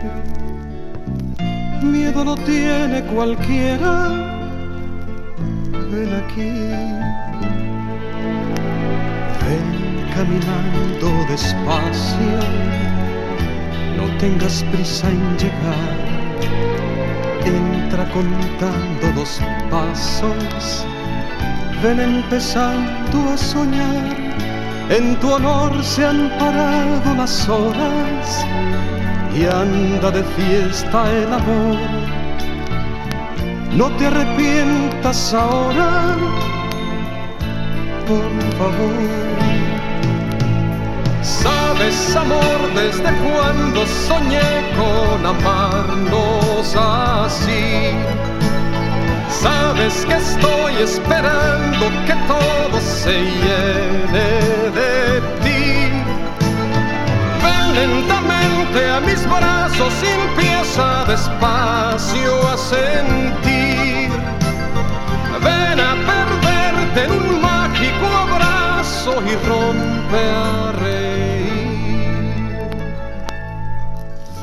Miedo no tiene cualquiera. Ven aquí. Ven caminando despacio. No tengas prisa en llegar. Entra contando dos pasos. Ven empezando a soñar. En tu honor se han parado las horas y anda de fiesta el amor. No te arrepientas ahora, por favor. Sabes, amor, desde cuando soñé con amarnos así. Sabes que estoy esperando que todo se llene de ti. Ven lentamente a mis brazos y empieza despacio a sentir. Ven a perderte en un mágico abrazo y rompe a reír.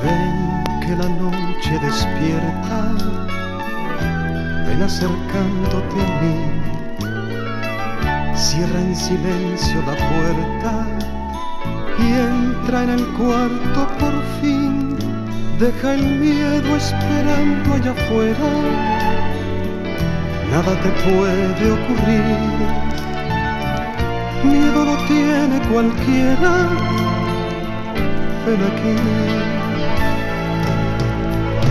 Ven que la noche despierta, acercándote a mí. Cierra en silencio la puerta y entra en el cuarto por fin. Deja el miedo esperando allá afuera. Nada te puede ocurrir. Miedo lo tiene cualquiera. Ven aquí.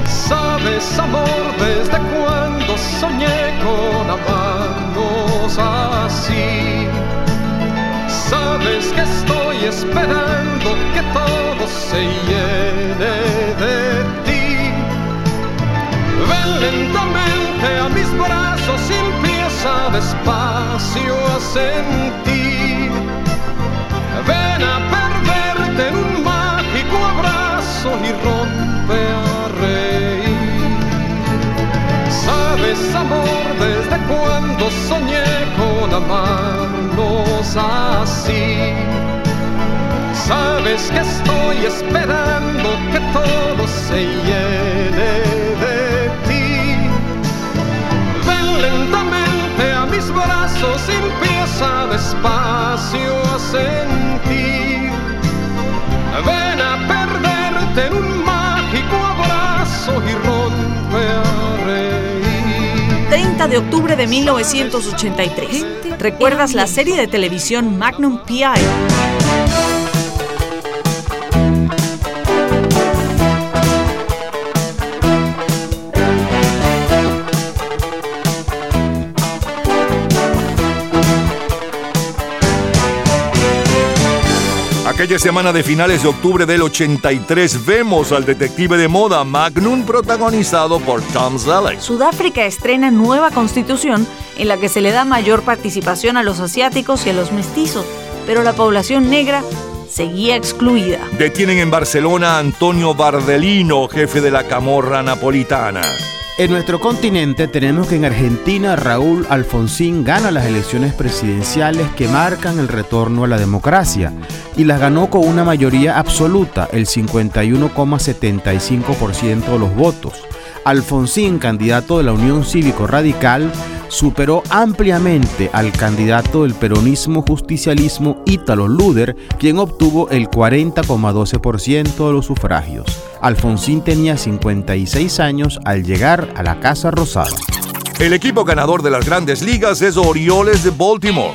Sabes, amor, desde cuando soñé con amarnos así. Sabes que estoy esperando que todo se llene de ti. Ven lentamente a mis brazos y empieza despacio a sentir. Ven a perderte en un mágico abrazo y Amor, desde cuando soñé con amarnos así. Sabes que estoy esperando que todo se llene de ti. Ven lentamente a mis brazos empieza despacio a sentir. Ven a perderte en un mágico abrazo y 30 de octubre de 1983. ¿Recuerdas la serie de televisión Magnum P.I.? Aquella semana de finales de octubre del 83 vemos al detective de moda Magnum protagonizado por Tom Selleck. Sudáfrica estrena nueva constitución en la que se le da mayor participación a los asiáticos y a los mestizos, pero la población negra seguía excluida. Detienen en Barcelona a Antonio Bardelino, jefe de la camorra napolitana. En nuestro continente tenemos que en Argentina Raúl Alfonsín gana las elecciones presidenciales que marcan el retorno a la democracia y las ganó con una mayoría absoluta, el 51,75% de los votos. Alfonsín, candidato de la Unión Cívico Radical, superó ampliamente al candidato del peronismo justicialismo Ítalo Luder, quien obtuvo el 40,12% de los sufragios. Alfonsín tenía 56 años al llegar a la Casa Rosada. El equipo ganador de las grandes ligas es Orioles de Baltimore.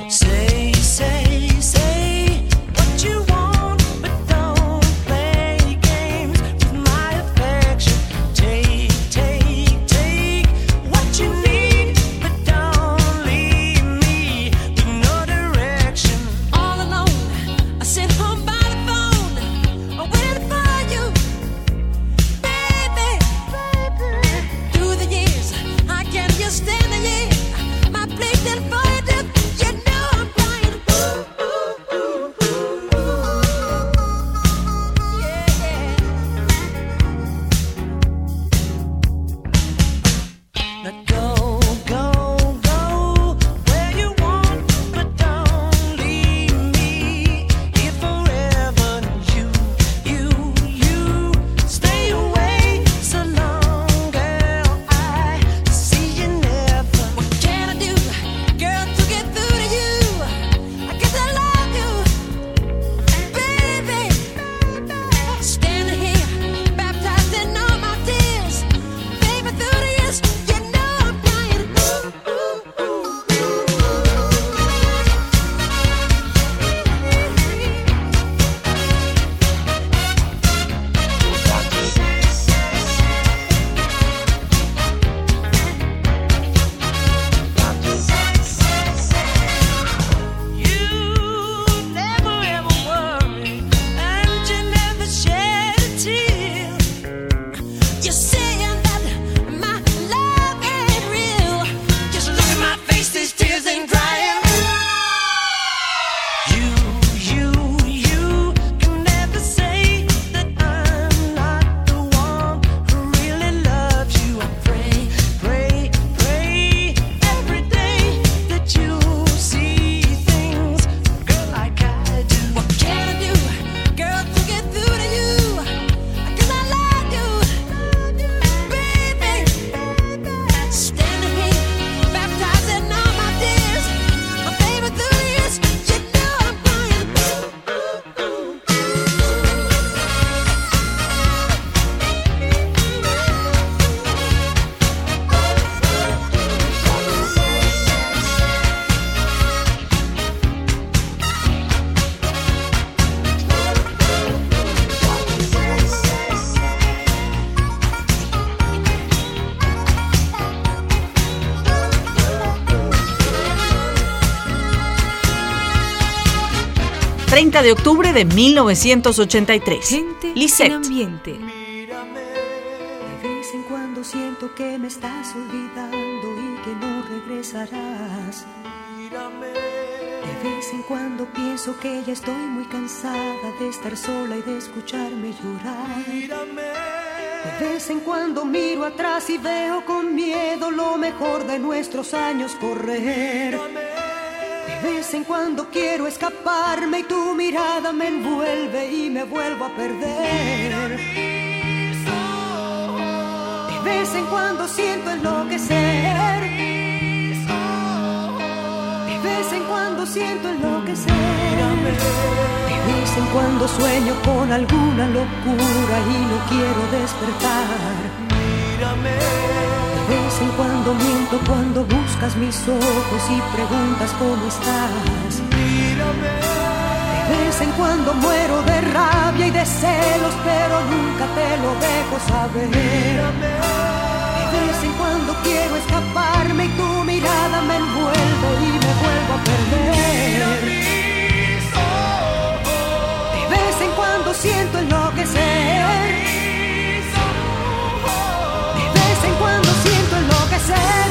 30 de octubre de 1983. Gente Lisette. en ambiente. De vez en cuando siento que me estás olvidando y que no regresarás. De vez en cuando pienso que ya estoy muy cansada de estar sola y de escucharme llorar. De vez en cuando miro atrás y veo con miedo lo mejor de nuestros años correr. Vez en cuando quiero escaparme y tu mirada me envuelve y me vuelvo a perder. De vez en cuando siento enloquecer. De vez en cuando siento enloquecer. De vez en cuando sueño con alguna locura y no quiero despertar. De vez en cuando miento cuando buscas mis ojos y preguntas cómo estás. De vez en cuando muero de rabia y de celos, pero nunca te lo dejo saber. De vez en cuando quiero escaparme y tu mirada me envuelve y me vuelvo a perder. De vez en cuando siento enloquecer. De vez en cuando siento enloquecer.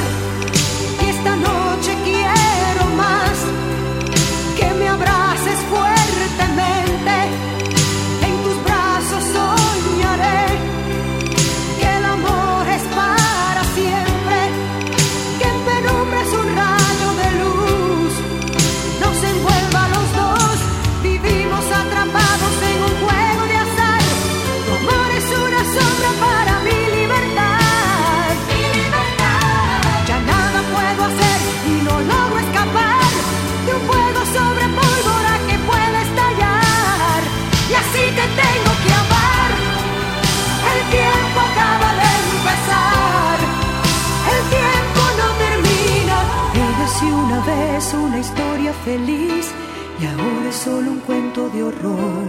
Feliz y ahora es solo un cuento de horror.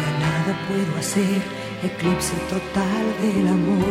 Ya nada puedo hacer, eclipse total del amor.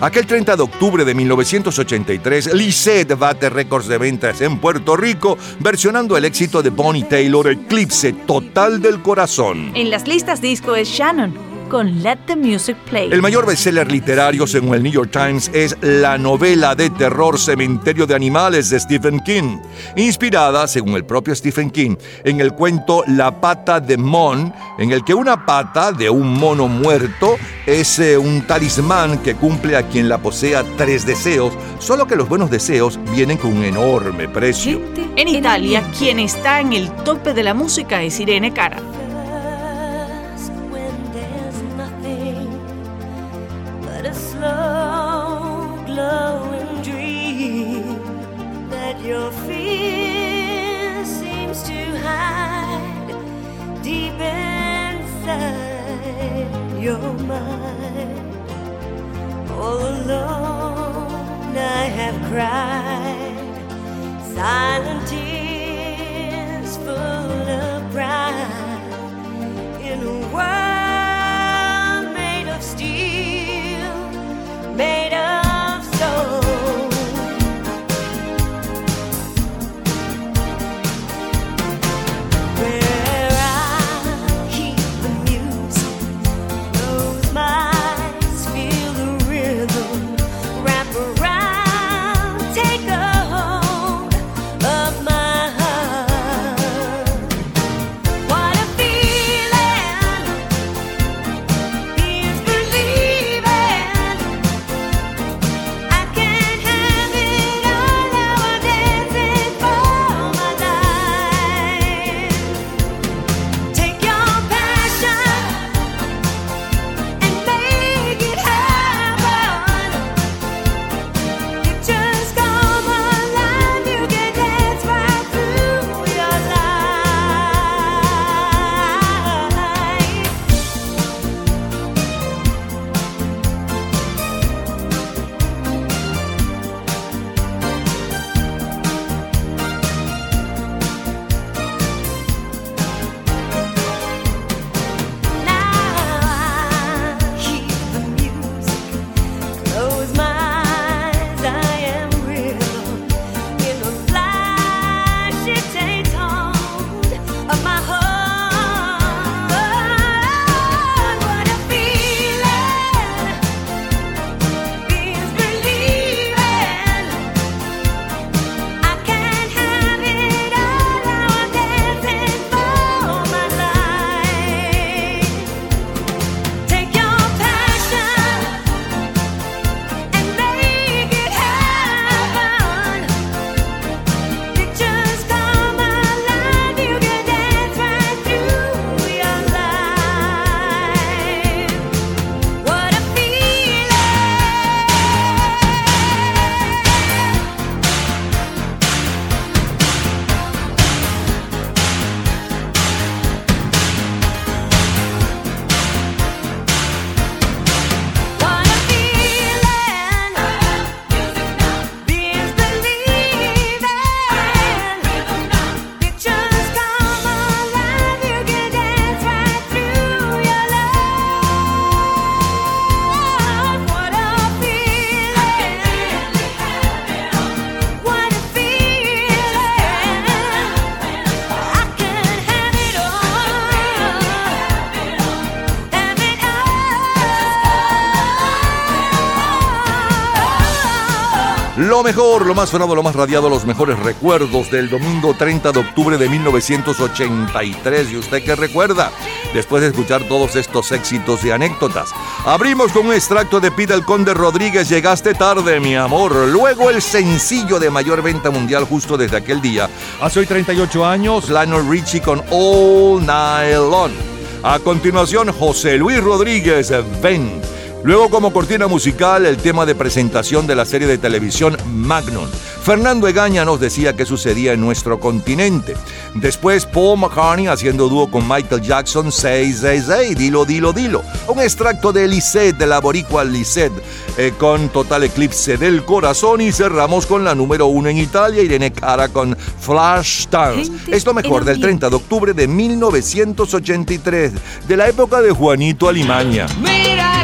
Aquel 30 de octubre de 1983, Lisette bate récords de ventas en Puerto Rico, versionando el éxito de Bonnie Taylor, Eclipse Total del Corazón. En las listas disco es Shannon con Let the Music Play. El mayor bestseller literario, según el New York Times, es la novela de terror Cementerio de Animales de Stephen King, inspirada, según el propio Stephen King, en el cuento La pata de Mon, en el que una pata de un mono muerto es eh, un talismán que cumple a quien la posea tres deseos, solo que los buenos deseos vienen con un enorme precio. En Italia, quien está en el tope de la música es Irene Cara. Your mind. All alone, I have cried silent tears full of pride in a world made of steel, made of mejor, lo más sonado, lo más radiado, los mejores recuerdos del domingo 30 de octubre de 1983. ¿Y usted qué recuerda? Después de escuchar todos estos éxitos y anécdotas. Abrimos con un extracto de Pete el Conde Rodríguez, Llegaste tarde, mi amor. Luego el sencillo de mayor venta mundial justo desde aquel día. Hace hoy 38 años, Lionel Richie con All Night Long. A continuación, José Luis Rodríguez, Ven. Luego como cortina musical el tema de presentación de la serie de televisión Magnum. Fernando Egaña nos decía qué sucedía en nuestro continente. Después Paul McCartney haciendo dúo con Michael Jackson 666, dilo, dilo, dilo. Un extracto de Lisette, de la boricua Lisette, eh, con Total Eclipse del Corazón y cerramos con la número uno en Italia, Irene Cara con Flash Dance. Es lo mejor del 30 de octubre de 1983, de la época de Juanito Alimaña. Mira,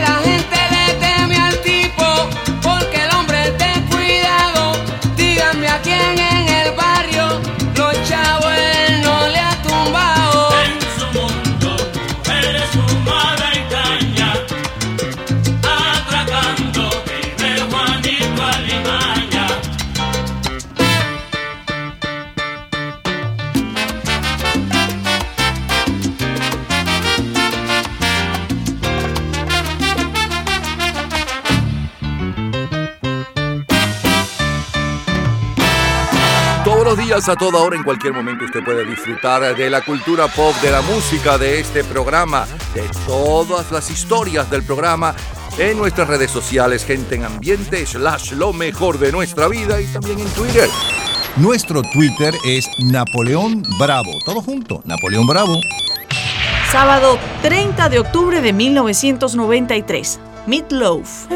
días, a toda hora, en cualquier momento, usted puede disfrutar de la cultura pop, de la música, de este programa, de todas las historias del programa en nuestras redes sociales, gente en ambiente, slash lo mejor de nuestra vida y también en Twitter. Nuestro Twitter es Napoleón Bravo. Todo junto, Napoleón Bravo. Sábado 30 de octubre de 1993. Meatloaf.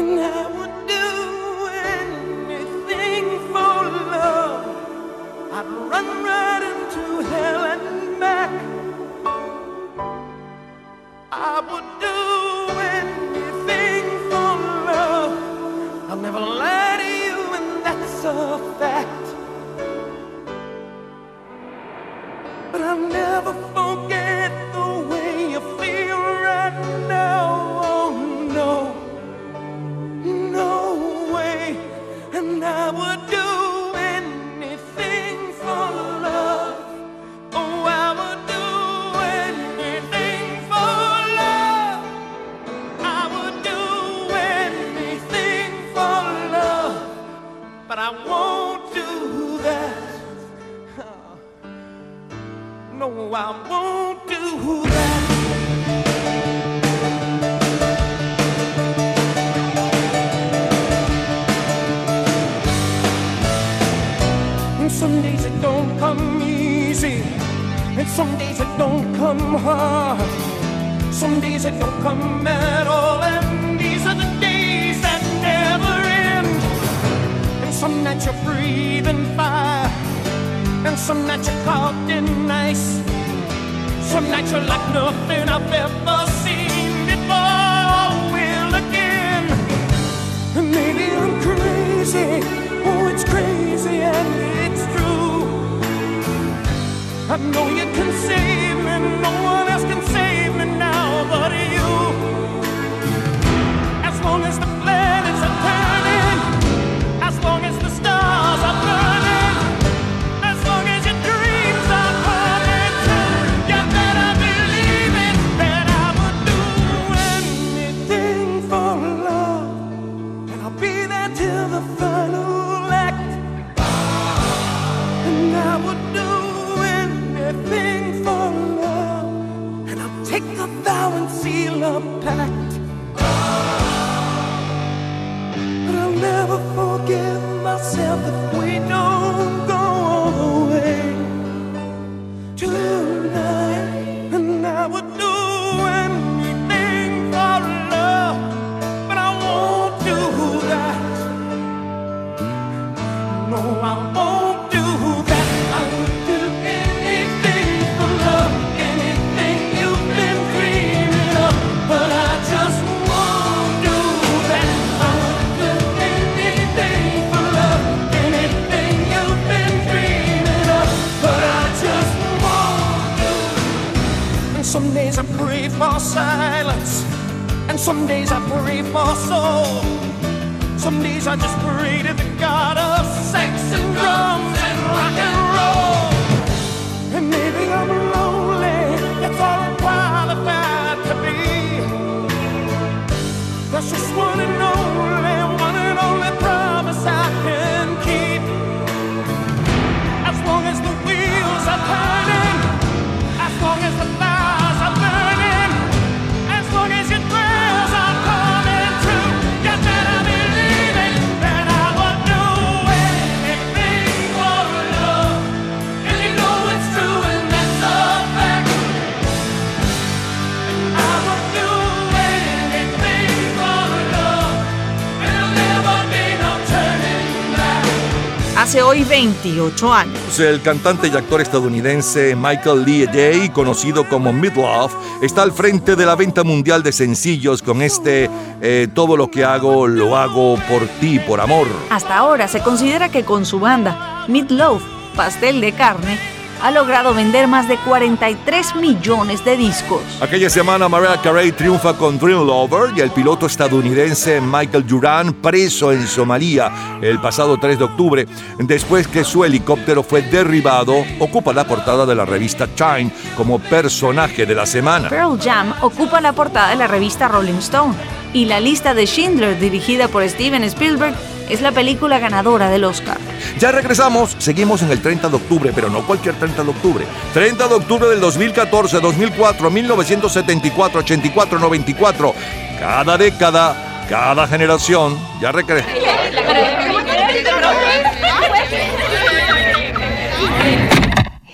Hace hoy 28 años. El cantante y actor estadounidense Michael Lee Day, conocido como Midlove, está al frente de la venta mundial de sencillos con este eh, Todo lo que hago, lo hago por ti, por amor. Hasta ahora se considera que con su banda, Meatloaf, pastel de carne, ha logrado vender más de 43 millones de discos. Aquella semana Mariah Carey triunfa con Dream Lover y el piloto estadounidense Michael Duran preso en Somalia el pasado 3 de octubre después que su helicóptero fue derribado ocupa la portada de la revista Time como personaje de la semana. Pearl Jam ocupa la portada de la revista Rolling Stone y la lista de Schindler dirigida por Steven Spielberg es la película ganadora del Oscar. Ya regresamos, seguimos en el 30 de octubre, pero no cualquier 30 de octubre. 30 de octubre del 2014, 2004, 1974, 84, 94. Cada década, cada generación. Ya regresamos.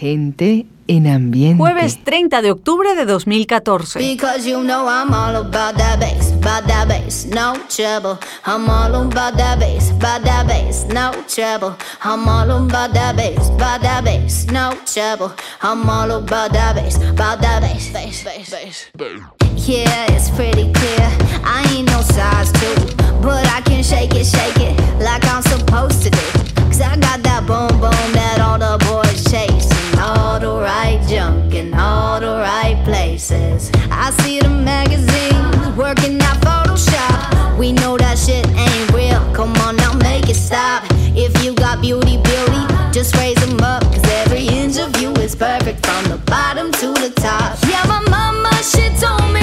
Gente en ambiente. Jueves 30 de octubre de 2014. Because you know I'm all about that bass, about that bass, no trouble. I'm all about that bass, about that bass, no trouble. I'm all about that bass, about that bass, no trouble. I'm all about that bass, about that bass, bass, bass, bass. Yeah, it's pretty clear. I ain't no size two, but I can shake it, shake it like I'm supposed to do. Cause I got that boom boom that all the right junk in all the right places. I see the magazines working out Photoshop. We know that shit ain't real. Come on now, make it stop. If you got beauty, beauty, just raise them up. Cause every inch of you is perfect from the bottom to the top. Yeah, my mama, she told me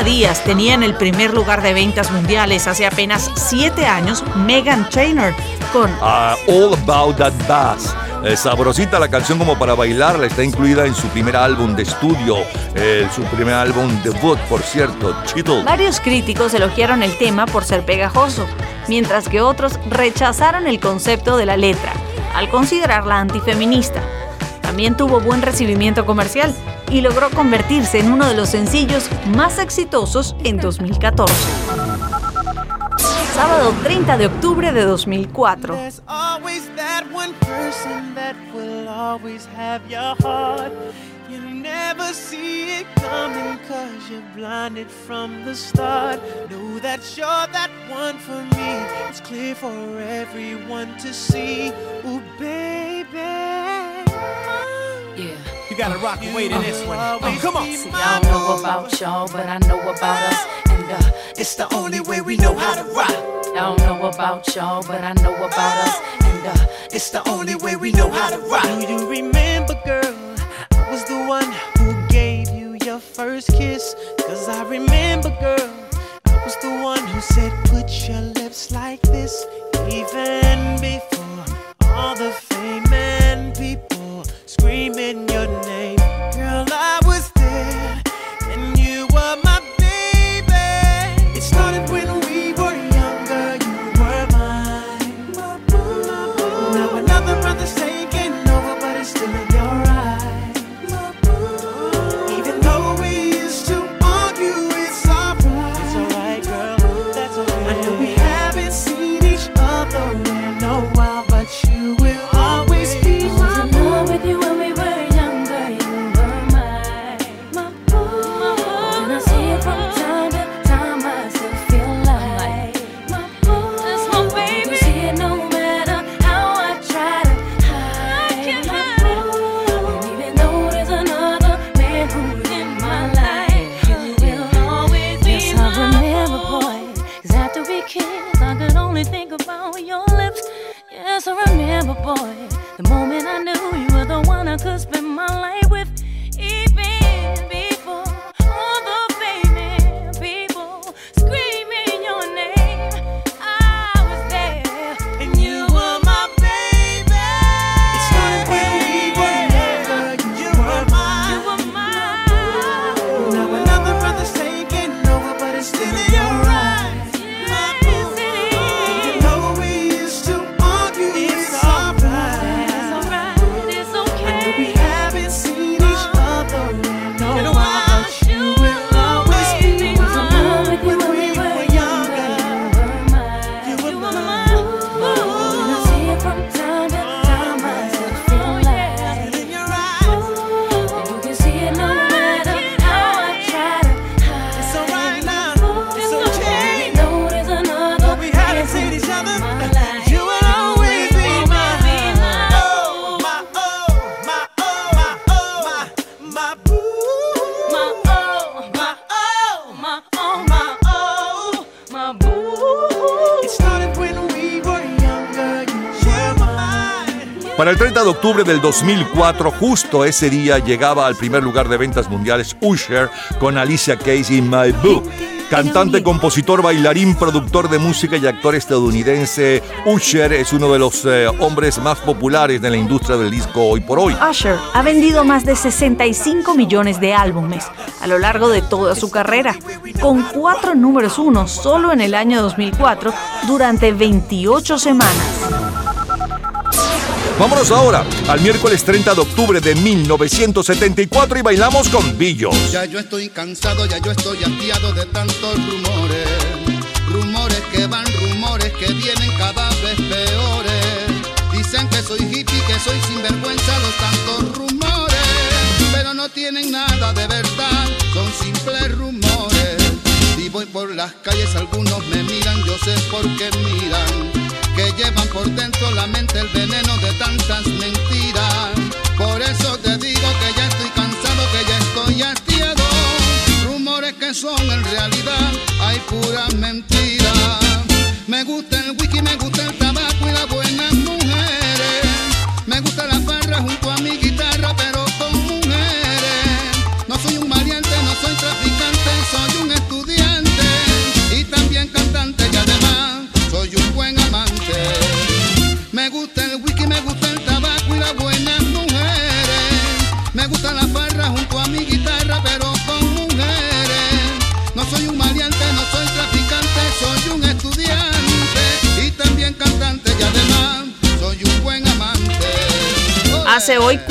30 días tenía en el primer lugar de ventas mundiales hace apenas 7 años Megan Trainor con All About That Bass. Sabrosita la canción como para bailarla, está incluida en su primer álbum de estudio, eh, su primer álbum debut, por cierto, Chittle. Varios críticos elogiaron el tema por ser pegajoso, mientras que otros rechazaron el concepto de la letra, al considerarla antifeminista. También tuvo buen recibimiento comercial y logró convertirse en uno de los sencillos más exitosos en 2014. Sábado 30 de octubre de 2004. Never see it coming cause you're blinded from the start. Know that you're that one for me. It's clear for everyone to see. Ooh, baby. Yeah. You gotta rock and wait in this one. Oh, come on. See, I don't know about y'all, but I know about us. And uh, it's the only way we know how to rock. I don't know about y'all, but I know about us. And uh, It's the only way we know how to rock. Do you remember, girl? first kiss. Cause I remember, girl, I was the one who said, Put your lips like this, even before all the fame and people screaming. Moment I knew you were the one I could spend my life El 30 de octubre del 2004, justo ese día llegaba al primer lugar de ventas mundiales Usher con Alicia Keys y My Boo. Cantante, compositor, bailarín, productor de música y actor estadounidense, Usher es uno de los eh, hombres más populares de la industria del disco hoy por hoy. Usher ha vendido más de 65 millones de álbumes a lo largo de toda su carrera, con cuatro números uno solo en el año 2004 durante 28 semanas. Vámonos ahora al miércoles 30 de octubre de 1974 y bailamos con Billos. Ya yo estoy cansado, ya yo estoy hastiado de tantos rumores. Rumores que van, rumores que vienen cada vez peores. Dicen que soy hippie, que soy sinvergüenza, los tantos rumores. Pero no tienen nada de verdad, son simples rumores. Si voy por las calles, algunos me miran, yo sé por qué miran. Llevan por dentro la mente el veneno de tantas mentiras.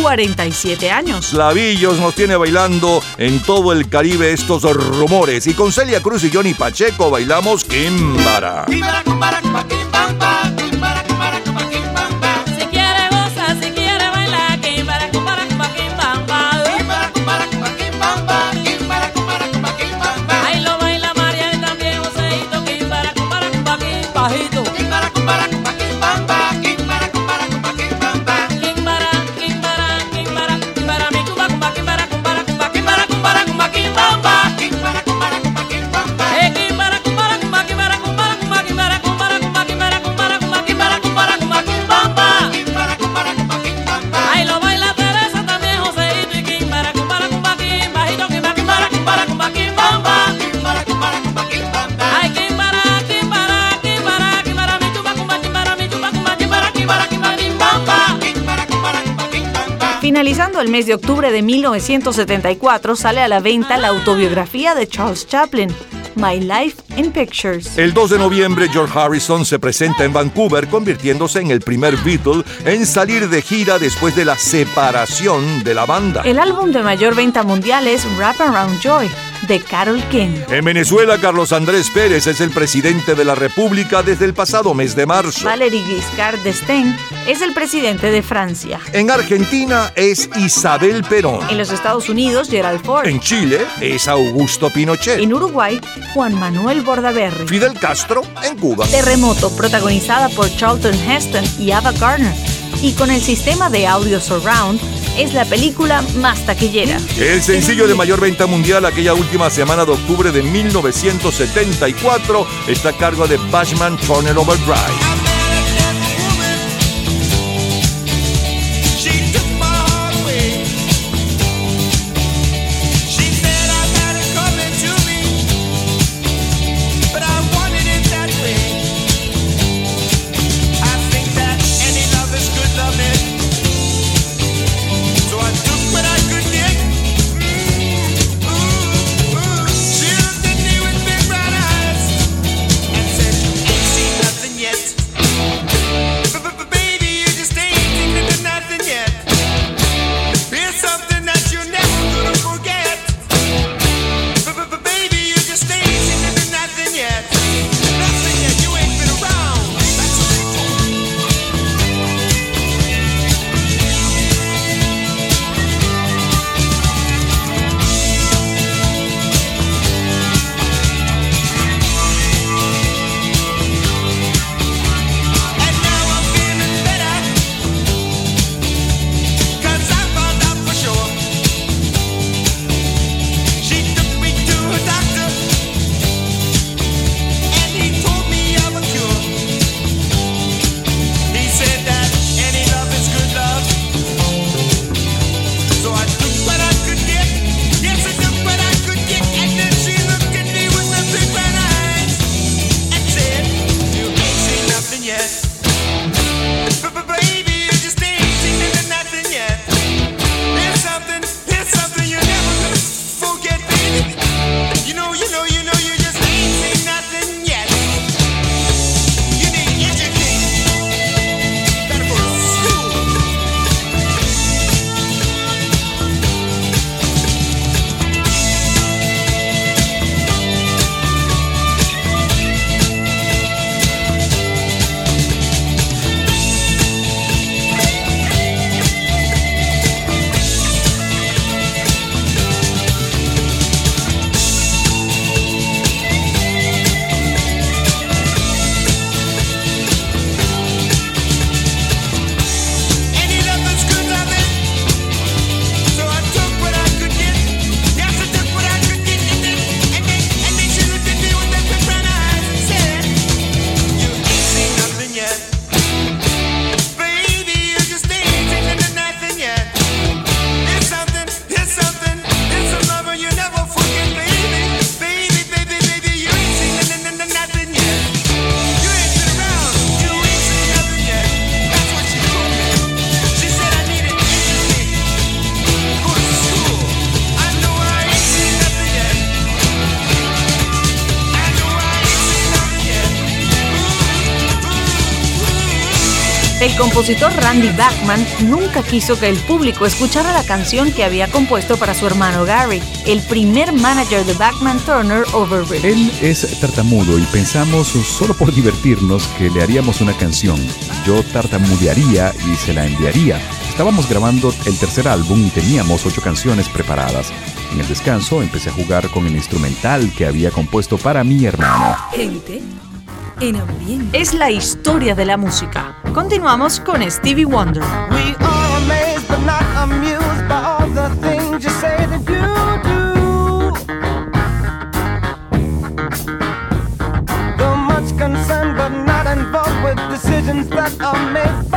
47 años. Slavillos nos tiene bailando en todo el Caribe estos rumores. Y con Celia Cruz y Johnny Pacheco bailamos Kimbara. Si El mes de octubre de 1974 sale a la venta la autobiografía de Charles Chaplin, My Life in Pictures. El 2 de noviembre, George Harrison se presenta en Vancouver, convirtiéndose en el primer Beatle en salir de gira después de la separación de la banda. El álbum de mayor venta mundial es Wrap Around Joy, de Carol King. En Venezuela, Carlos Andrés Pérez es el presidente de la República desde el pasado mes de marzo. Valéry Giscard d'Estaing es el presidente de Francia. En Argentina es Isabel Perón. En los Estados Unidos, Gerald Ford. En Chile es Augusto Pinochet. En Uruguay, Juan Manuel Bordaberry. Fidel Castro en Cuba. Terremoto, protagonizada por Charlton Heston y Ava Gardner. Y con el sistema de audio surround, es la película más taquillera. El sencillo de mayor venta mundial aquella última semana de octubre de 1974 está a cargo de Bashman Turner Overdrive. compositor Randy Bachman nunca quiso que el público escuchara la canción que había compuesto para su hermano Gary, el primer manager de Bachman Turner Overbridge. Él es tartamudo y pensamos solo por divertirnos que le haríamos una canción. Yo tartamudearía y se la enviaría. Estábamos grabando el tercer álbum y teníamos ocho canciones preparadas. En el descanso empecé a jugar con el instrumental que había compuesto para mi hermano. Gente en ambiente. Es la historia de la música. Continuamos con Stevie Wonder. We are amazed but not amused by all the things you say that you do. Though much concerned but not involved with decisions that are made.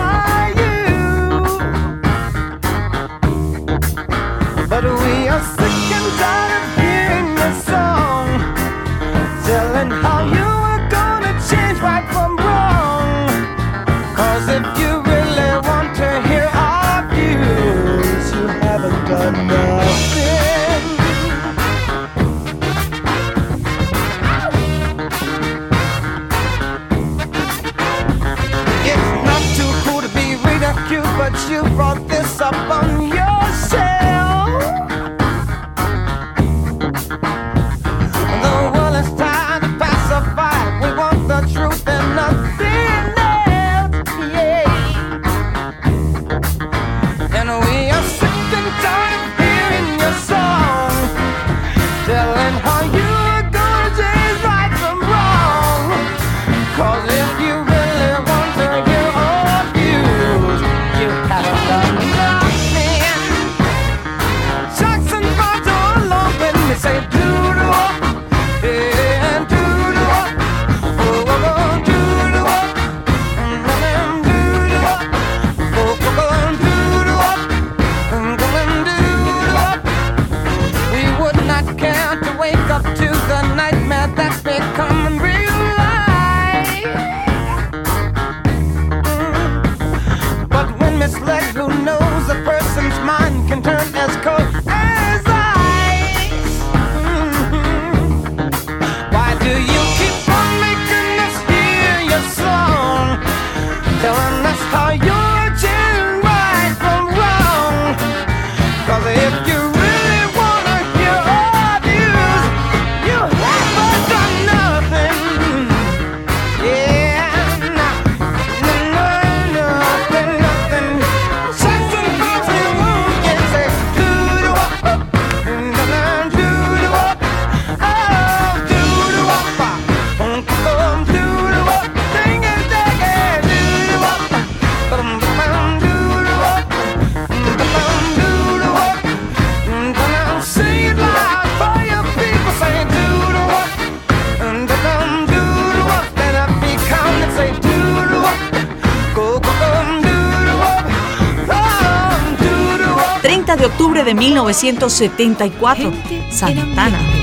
1974, Santana.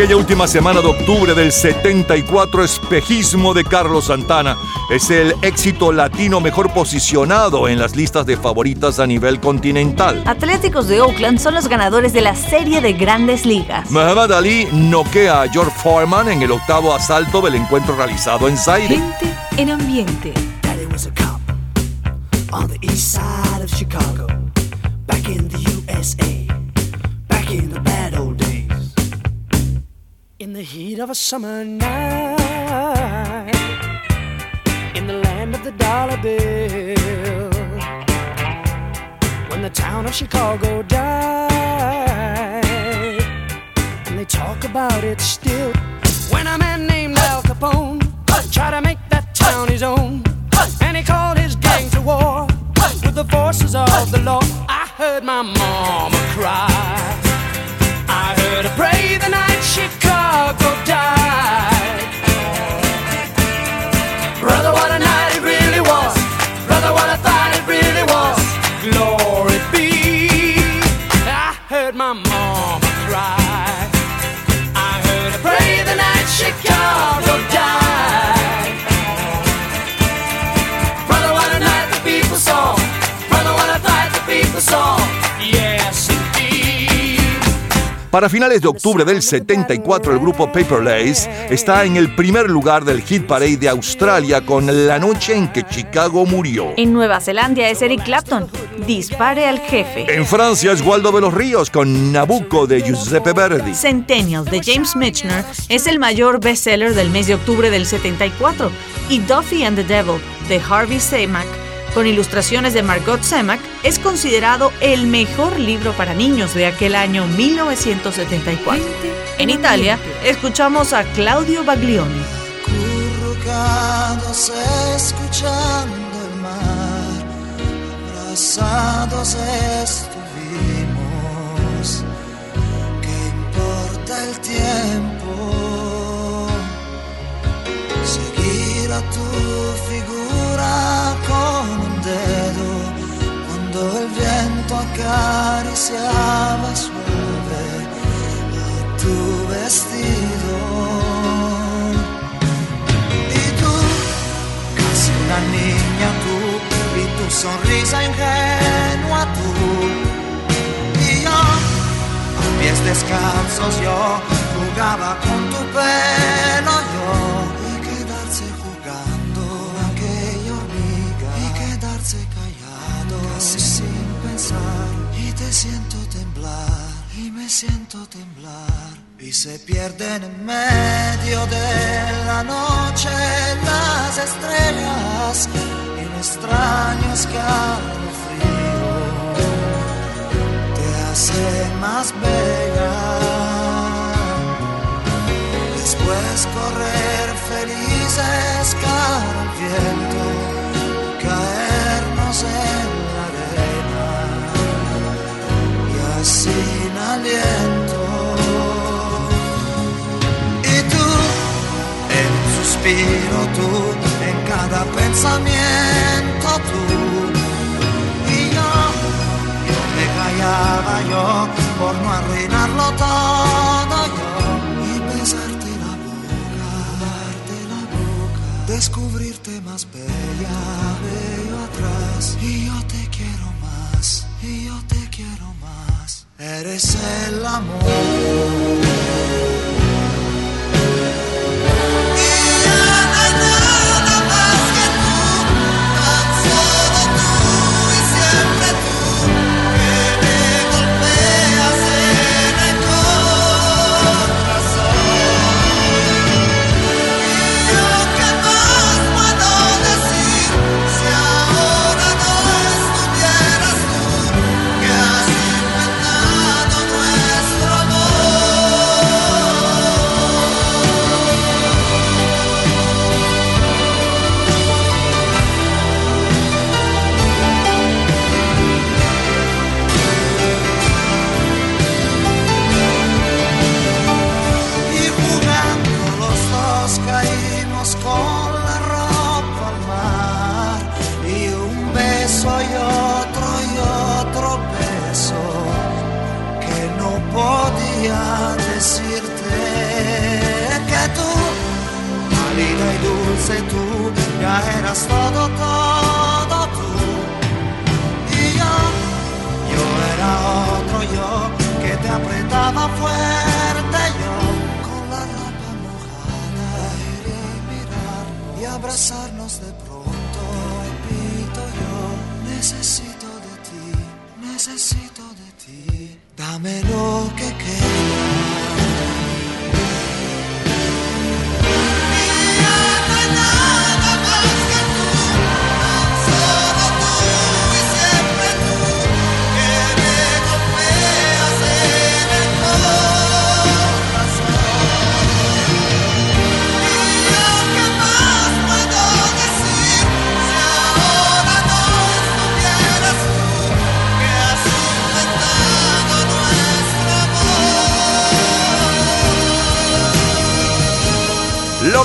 Aquella última semana de octubre del 74, Espejismo de Carlos Santana es el éxito latino mejor posicionado en las listas de favoritas a nivel continental. Atléticos de Oakland son los ganadores de la serie de grandes ligas. Muhammad Ali noquea a George Foreman en el octavo asalto del encuentro realizado en Zaire. Gente en ambiente. Daddy was a cop on the east side of Chicago, back in the USA, the heat of a summer night, in the land of the dollar bill, when the town of Chicago died, and they talk about it still. When a man named Al Capone tried to make that town his own, and he called his gang to war with the forces of the law. I heard my mama cry. I heard her pray the night I'll go die. Para finales de octubre del 74, el grupo Paper Lace está en el primer lugar del Hit Parade de Australia con La noche en que Chicago murió. En Nueva Zelanda es Eric Clapton. Dispare al jefe. En Francia es Waldo de los Ríos con Nabucco de Giuseppe Verdi. Centennial de James Michener es el mayor bestseller del mes de octubre del 74 y Duffy and the Devil de Harvey Semack con ilustraciones de Margot Semack es considerado el mejor libro para niños de aquel año 1974. En Italia escuchamos a Claudio Baglioni. Acurrucados escuchando el mar, abrazados estuvimos. ¿Qué importa el tiempo? Cuando el viento acariciaba suave a tu vestido. Y tú, casi una niña tú, y tu sonrisa ingenua tú. Y yo, a pies descalzos yo, jugaba con tu pelo siento temblar, y me siento temblar. Y se pierden en medio de la noche las estrellas en extraño escalofrío. Te hace más bella. Después correr felices cara viento, aliento. Y tú, en un suspiro tú, en cada pensamiento tú. Y yo, yo me callaba yo por no arruinarlo todo yo. Y besarte la boca, descubrirte más bella, veo atrás. Y yo te Eres el amor. Ya eras todo, todo tú. Y yo, yo era otro yo, que te apretaba fuerte yo, con la ropa mojada, iré a mirar y abrazarnos de pronto. Repito yo, necesito de ti, necesito de ti, dame lo que queda.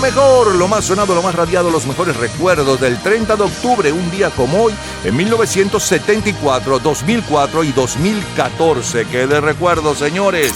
Mejor, lo más sonado, lo más radiado, los mejores recuerdos del 30 de octubre, un día como hoy, en 1974, 2004 y 2014. ¡Qué de recuerdos, señores!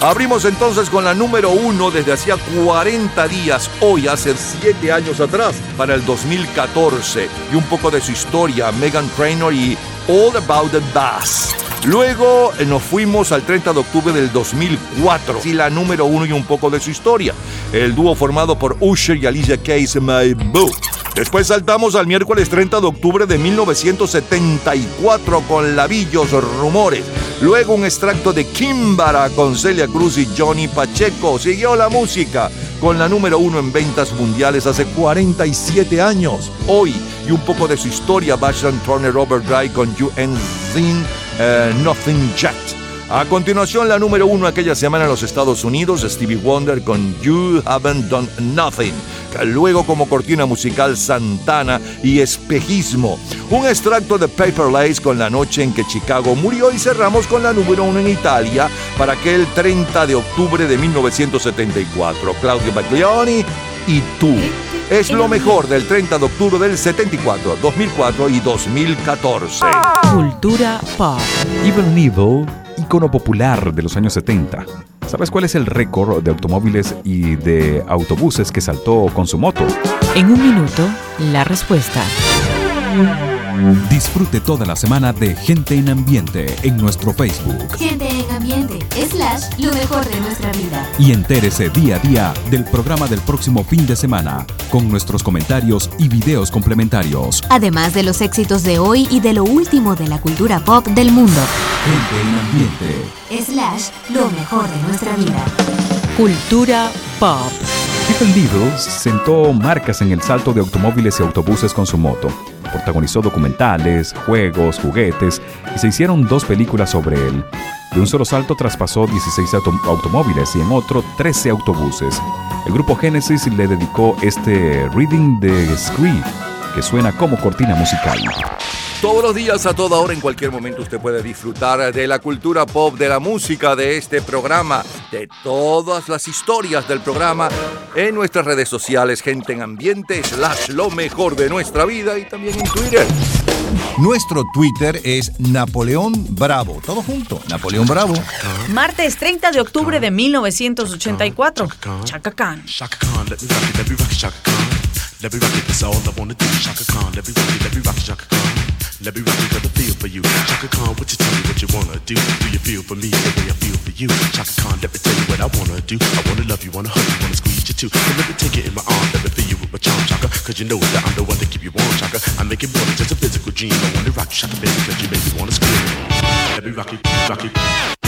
Abrimos entonces con la número uno desde hacía 40 días, hoy hace 7 años atrás, para el 2014. Y un poco de su historia, Megan Trainor y All About the Bass. Luego eh, nos fuimos al 30 de octubre del 2004, y la número uno y un poco de su historia. El dúo formado por Usher y Alicia Keys, My Boo. Después saltamos al miércoles 30 de octubre de 1974 con Lavillos Rumores. Luego un extracto de Kimbara con Celia Cruz y Johnny Pacheco. Siguió la música con la número uno en ventas mundiales hace 47 años. Hoy y un poco de su historia, Basham Turner Overdrive con You and Zin, eh, Nothing Yet. A continuación, la número uno aquella semana en los Estados Unidos, Stevie Wonder con You Haven't Done Nothing. Luego como cortina musical Santana y Espejismo. Un extracto de Paper Lace con la noche en que Chicago murió y cerramos con la número uno en Italia para aquel 30 de octubre de 1974. Claudio Baglioni y tú. Es lo mejor del 30 de octubre del 74, 2004 y 2014. Cultura pop. Evil Neville, ícono popular de los años 70. ¿Sabes cuál es el récord de automóviles y de autobuses que saltó con su moto? En un minuto, la respuesta. Disfrute toda la semana de Gente en Ambiente en nuestro Facebook. Gente en ambiente, slash, lo mejor de nuestra vida. Y entérese día a día del programa del próximo fin de semana, con nuestros comentarios y videos complementarios. Además de los éxitos de hoy y de lo último de la cultura pop del mundo. Gente en Ambiente. Slash, lo mejor de nuestra vida. Cultura pop. Stephen Little sentó marcas en el salto de automóviles y autobuses con su moto. Protagonizó documentales, juegos, juguetes y se hicieron dos películas sobre él. De un solo salto traspasó 16 auto- automóviles y en otro 13 autobuses. El grupo Genesis le dedicó este Reading the Script, que suena como cortina musical. Todos los días, a toda hora, en cualquier momento, usted puede disfrutar de la cultura pop, de la música, de este programa, de todas las historias del programa en nuestras redes sociales, gente en ambiente, slash lo mejor de nuestra vida y también en Twitter. Nuestro Twitter es Napoleón Bravo. Todo junto, Napoleón Bravo. Martes 30 de octubre de 1984. Chaka Khan. Let me rock it, that's all I wanna do. Shaka Khan, let me rock it, let me rock it, Shaka Khan. Let me rock it, got a feel for you. Shaka Khan, what you tell me what you wanna do? Do you feel for me the way I feel for you? Shaka Khan, let me tell you what I wanna do. I wanna love you, wanna hug you, wanna squeeze you too. So let me take it in my arms, let me feel you with my charm, Shaka. Cause you know that I'm the one to keep you warm, Shaka. I make it more than just a physical dream. I wanna rock you, Shaka, baby, cause you make me wanna scream. Let me rock it, rock it.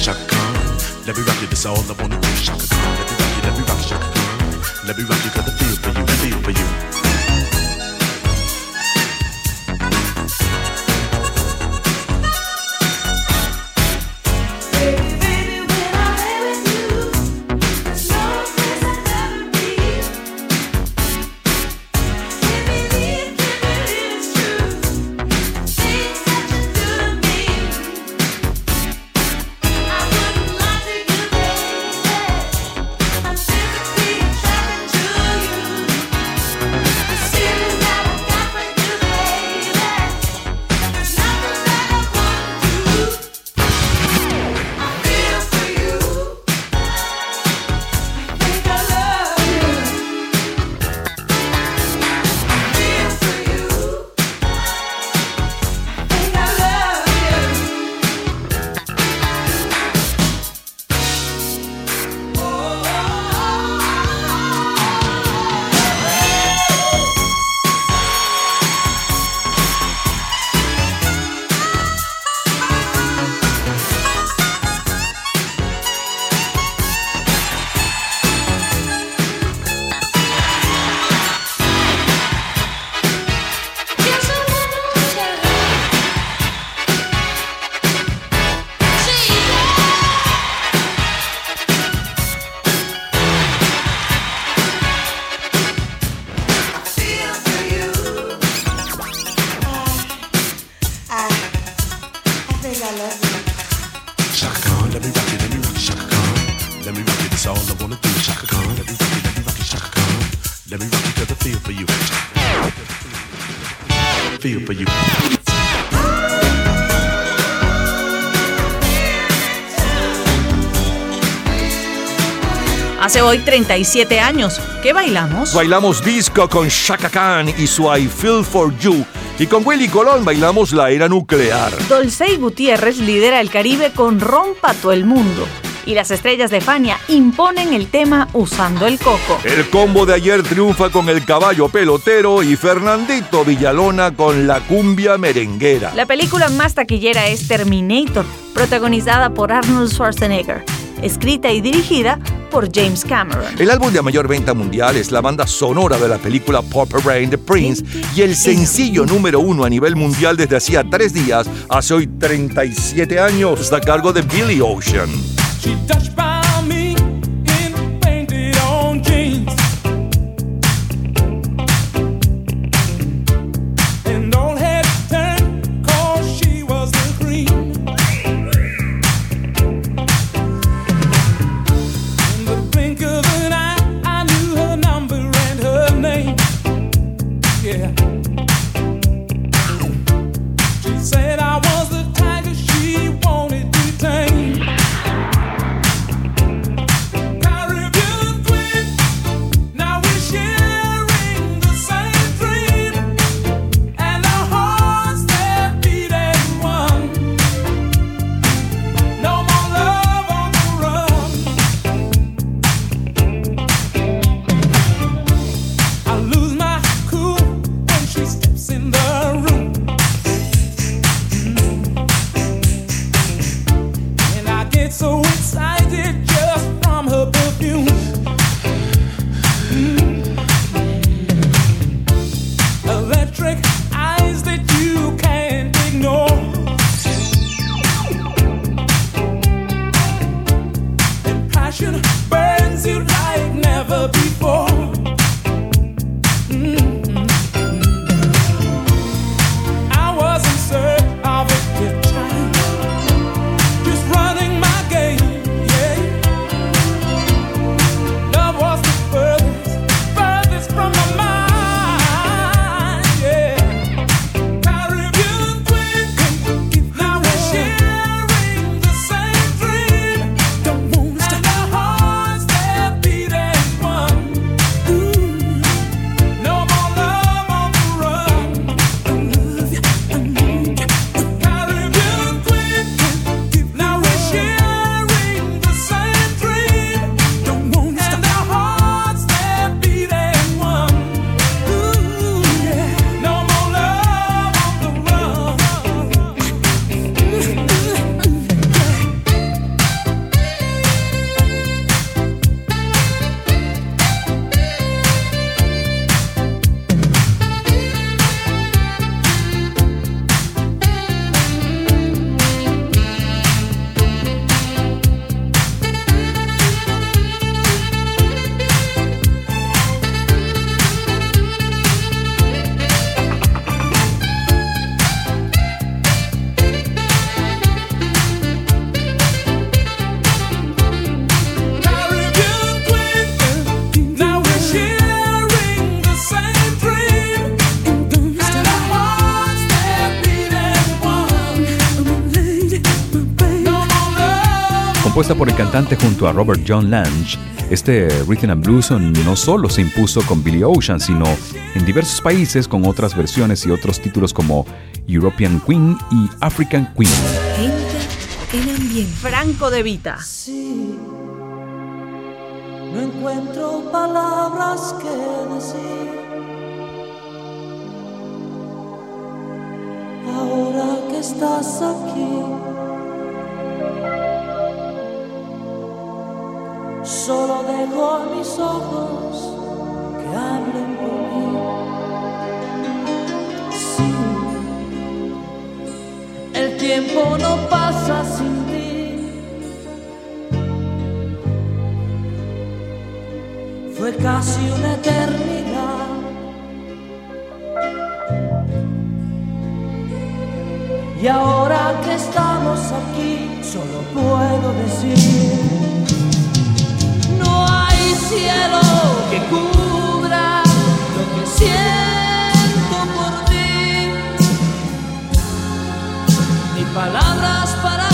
Shaka Khan. Let me rock you, this all I wanna do. Shaka Khan. Let me rock you, let me rock Shaka Khan. Let me rock you, got the feel for you, the feel for you. Hoy 37 años. ¿Qué bailamos? Bailamos disco con Shaka Khan y su I Feel For You. Y con Willy Colón bailamos la era nuclear. Dolcey Gutiérrez lidera el Caribe con Rompa todo el mundo. Y las estrellas de Fania imponen el tema usando el coco. El combo de ayer triunfa con el caballo pelotero y Fernandito Villalona con la cumbia merenguera. La película más taquillera es Terminator, protagonizada por Arnold Schwarzenegger, escrita y dirigida por James Cameron. El álbum de mayor venta mundial es la banda sonora de la película Purple Rain de Prince y el sencillo número uno a nivel mundial desde hacía tres días, hace hoy 37 años, está a cargo de Billy Ocean. Cantante junto a Robert John Lange, este Rhythm and Blues no solo se impuso con Billy Ocean, sino en diversos países con otras versiones y otros títulos como European Queen y African Queen. El ambiente. Franco de Vita. No encuentro palabras que decir. Ahora que estás aquí, solo dejo a mis ojos que hablen por mí. Sí, el tiempo no pasa sin ti. fue casi una eternidad. Y ahora que estamos aquí, solo puedo decir, cielo que cubra lo que siento por ti, ni palabras para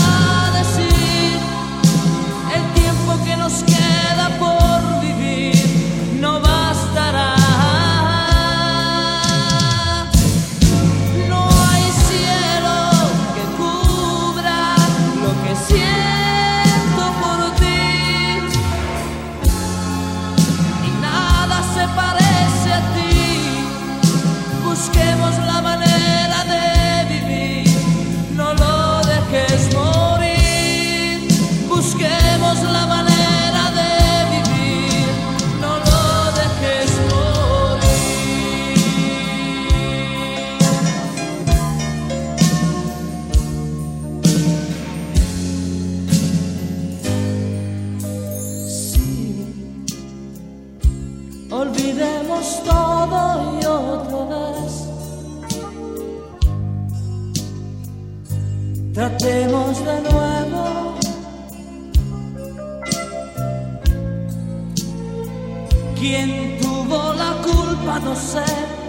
no sé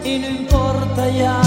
y no importa ya.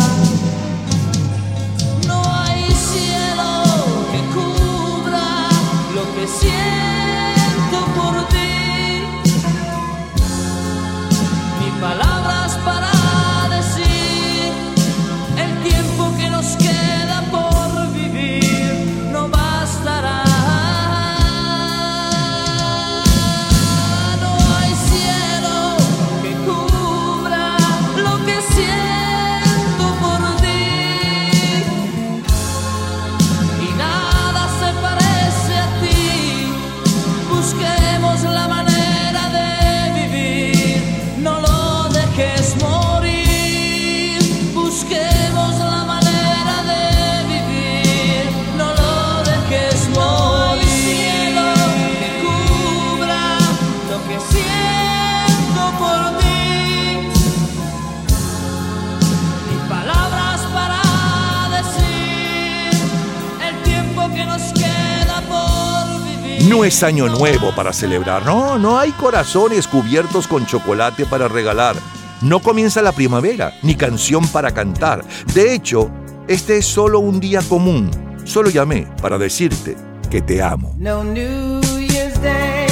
No es año nuevo para celebrar, no, no hay corazones cubiertos con chocolate para regalar. No comienza la primavera, ni canción para cantar. De hecho, este es solo un día común. Solo llamé para decirte que te amo. No New Year's Day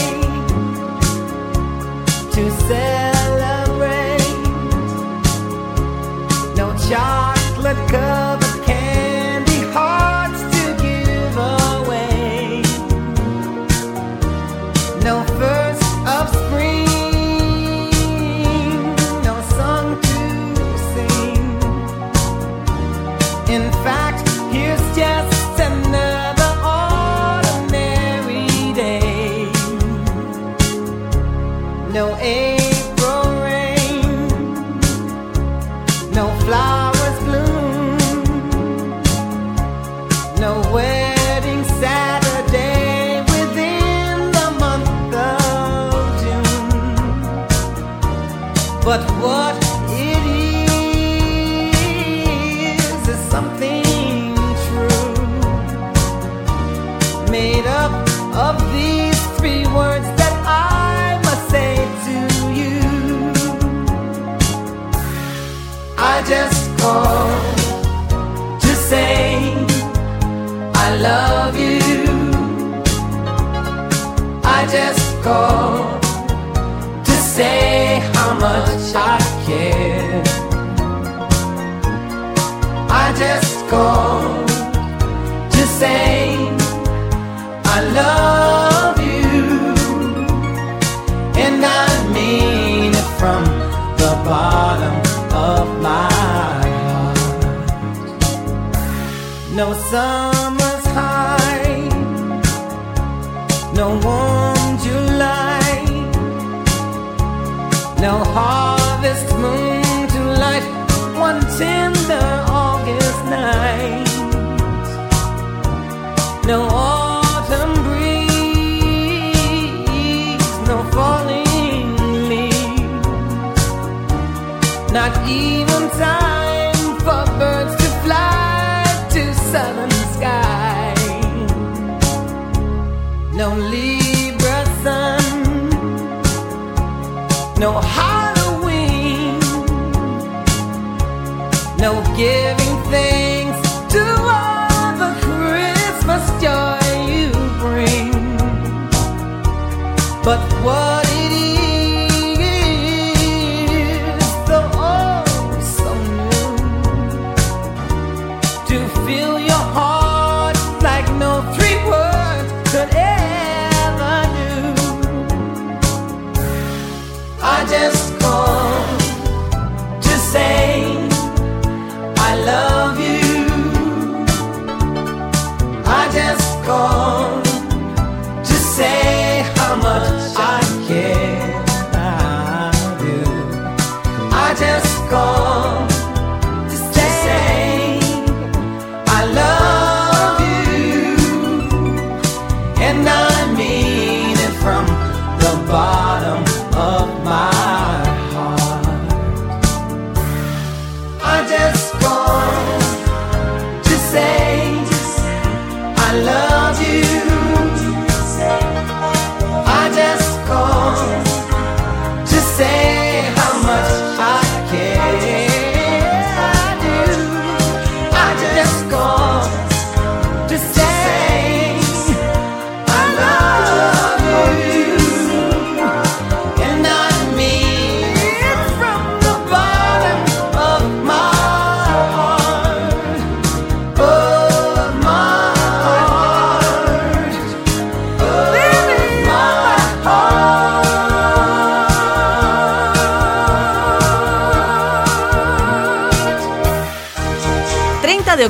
to celebrate. No chocolate covered no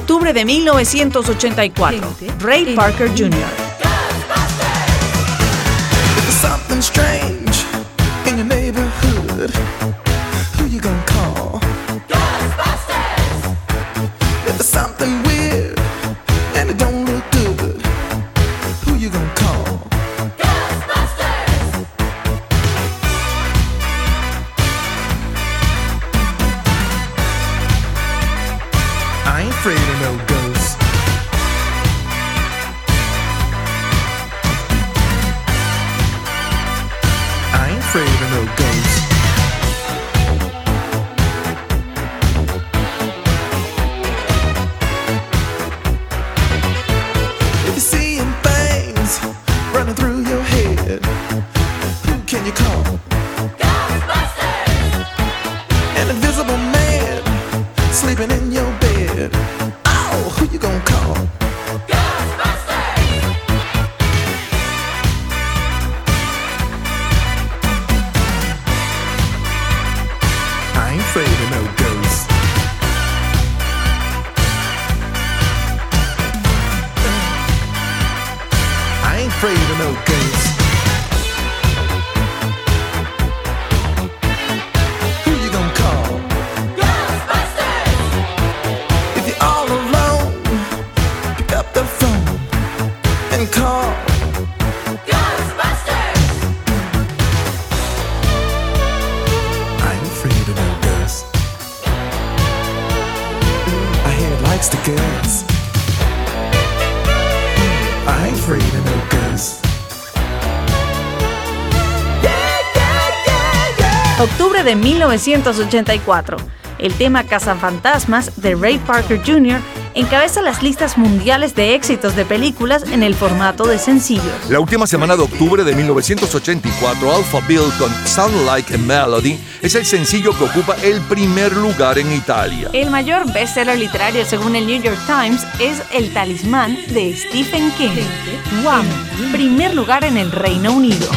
octubre de 1984. Ray Parker Jr. Octubre de 1984. El tema Cazafantasmas de Ray Parker Jr. encabeza las listas mundiales de éxitos de películas en el formato de sencillos. La última semana de octubre de 1984, Alpha Bill con Sound Like a Melody es el sencillo que ocupa el primer lugar en Italia. El mayor bestseller literario según el New York Times es El talismán de Stephen King. Wham! Primer lugar en el Reino Unido.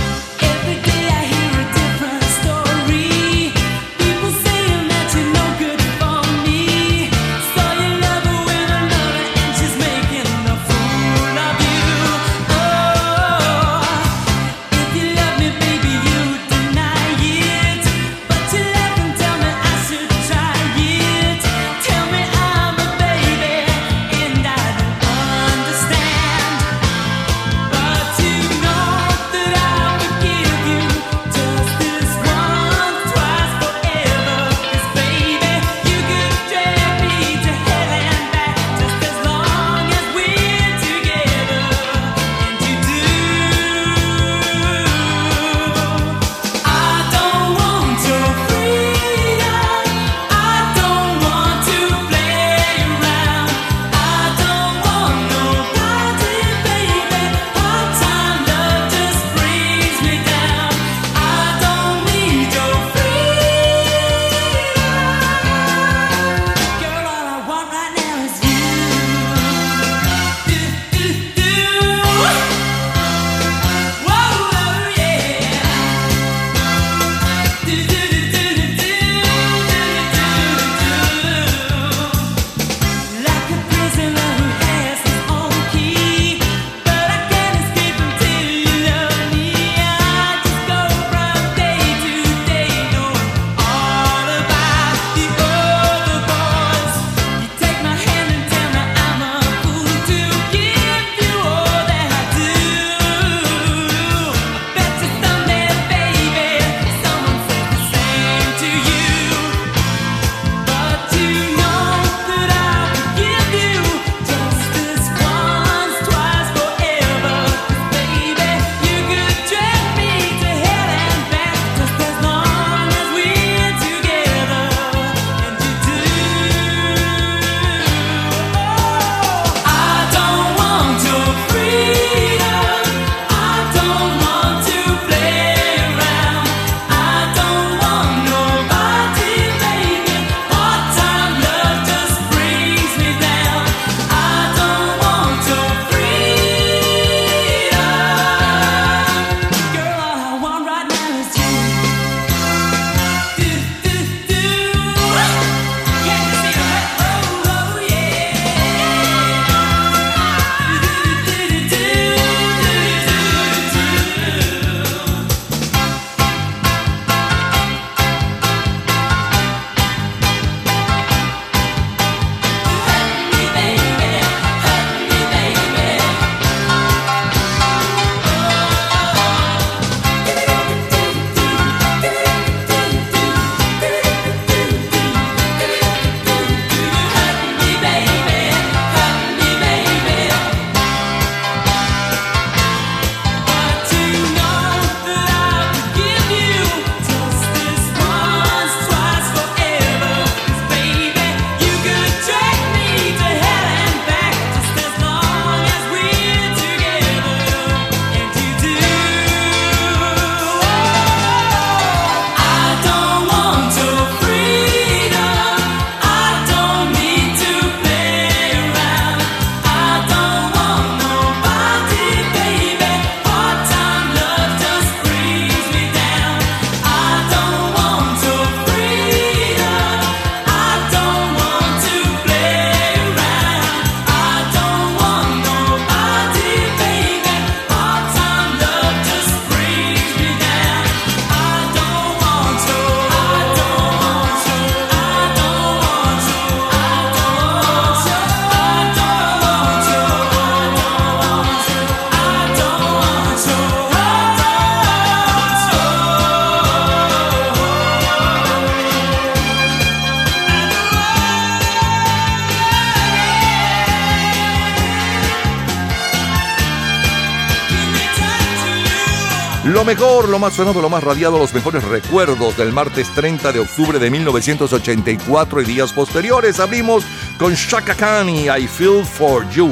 Mejor, lo más sonado, lo más radiado, los mejores recuerdos del martes 30 de octubre de 1984 y días posteriores. Abrimos con Shaka Khan y I Feel For You.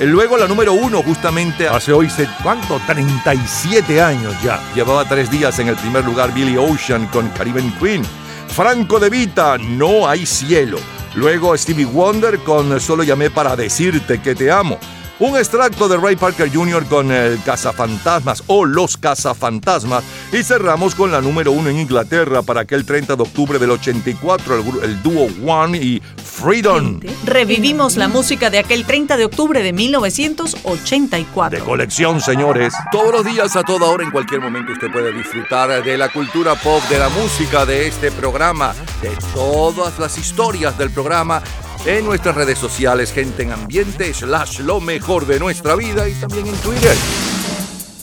Luego la número uno, justamente hace hoy, ¿cuánto? 37 años ya. Llevaba tres días en el primer lugar Billy Ocean con Caribbean Queen. Franco de Vita, No hay cielo. Luego Stevie Wonder con Solo llamé para decirte que te amo. Un extracto de Ray Parker Jr. con el Cazafantasmas o Los Cazafantasmas. Y cerramos con la número uno en Inglaterra para aquel 30 de octubre del 84, el, el dúo One y Freedom. Revivimos la música de aquel 30 de octubre de 1984. De colección, señores. Todos los días, a toda hora, en cualquier momento, usted puede disfrutar de la cultura pop, de la música, de este programa, de todas las historias del programa en nuestras redes sociales, gente en ambiente, slash lo mejor de nuestra vida y también en Twitter.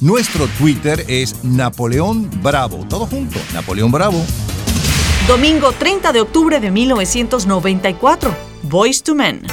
Nuestro Twitter es Napoleón Bravo. Todo junto, Napoleón Bravo. Domingo 30 de octubre de 1994. Voice to Men.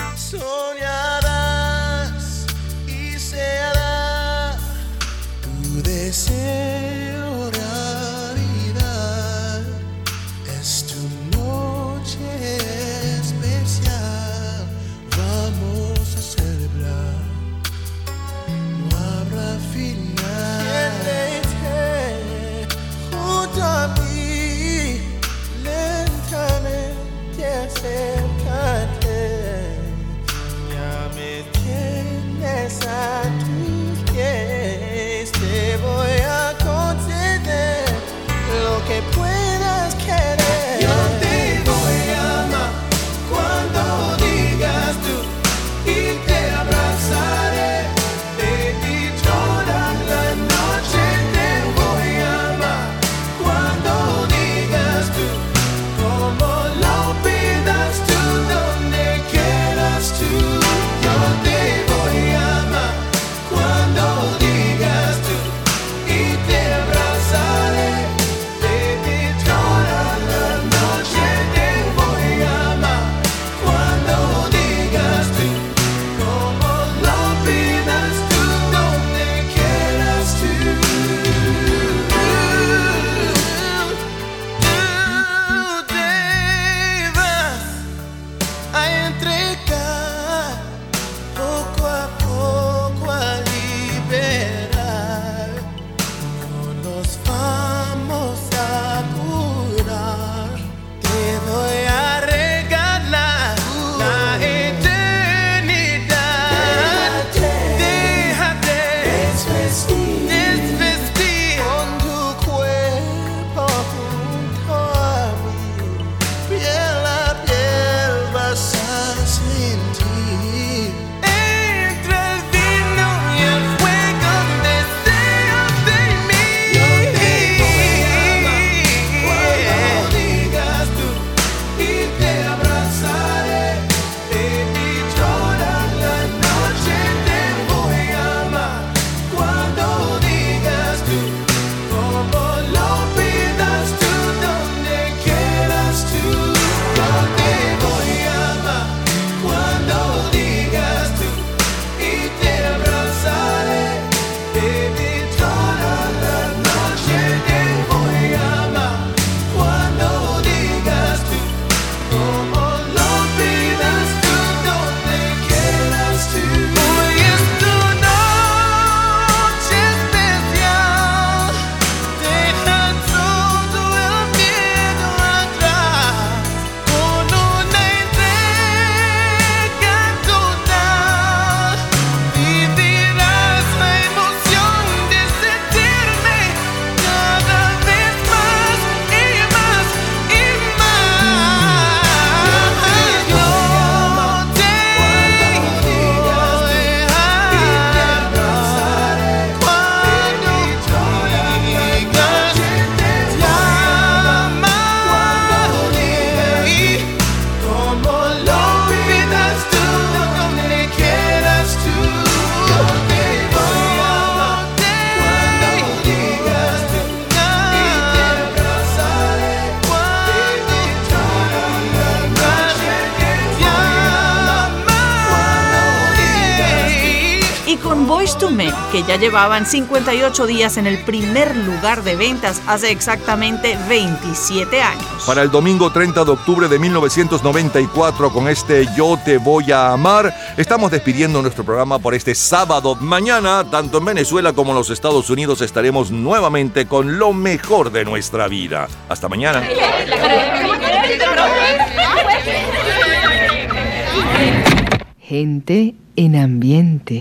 Llevaban 58 días en el primer lugar de ventas hace exactamente 27 años. Para el domingo 30 de octubre de 1994, con este Yo te voy a amar, estamos despidiendo nuestro programa por este sábado. Mañana, tanto en Venezuela como en los Estados Unidos, estaremos nuevamente con lo mejor de nuestra vida. Hasta mañana. Gente en ambiente.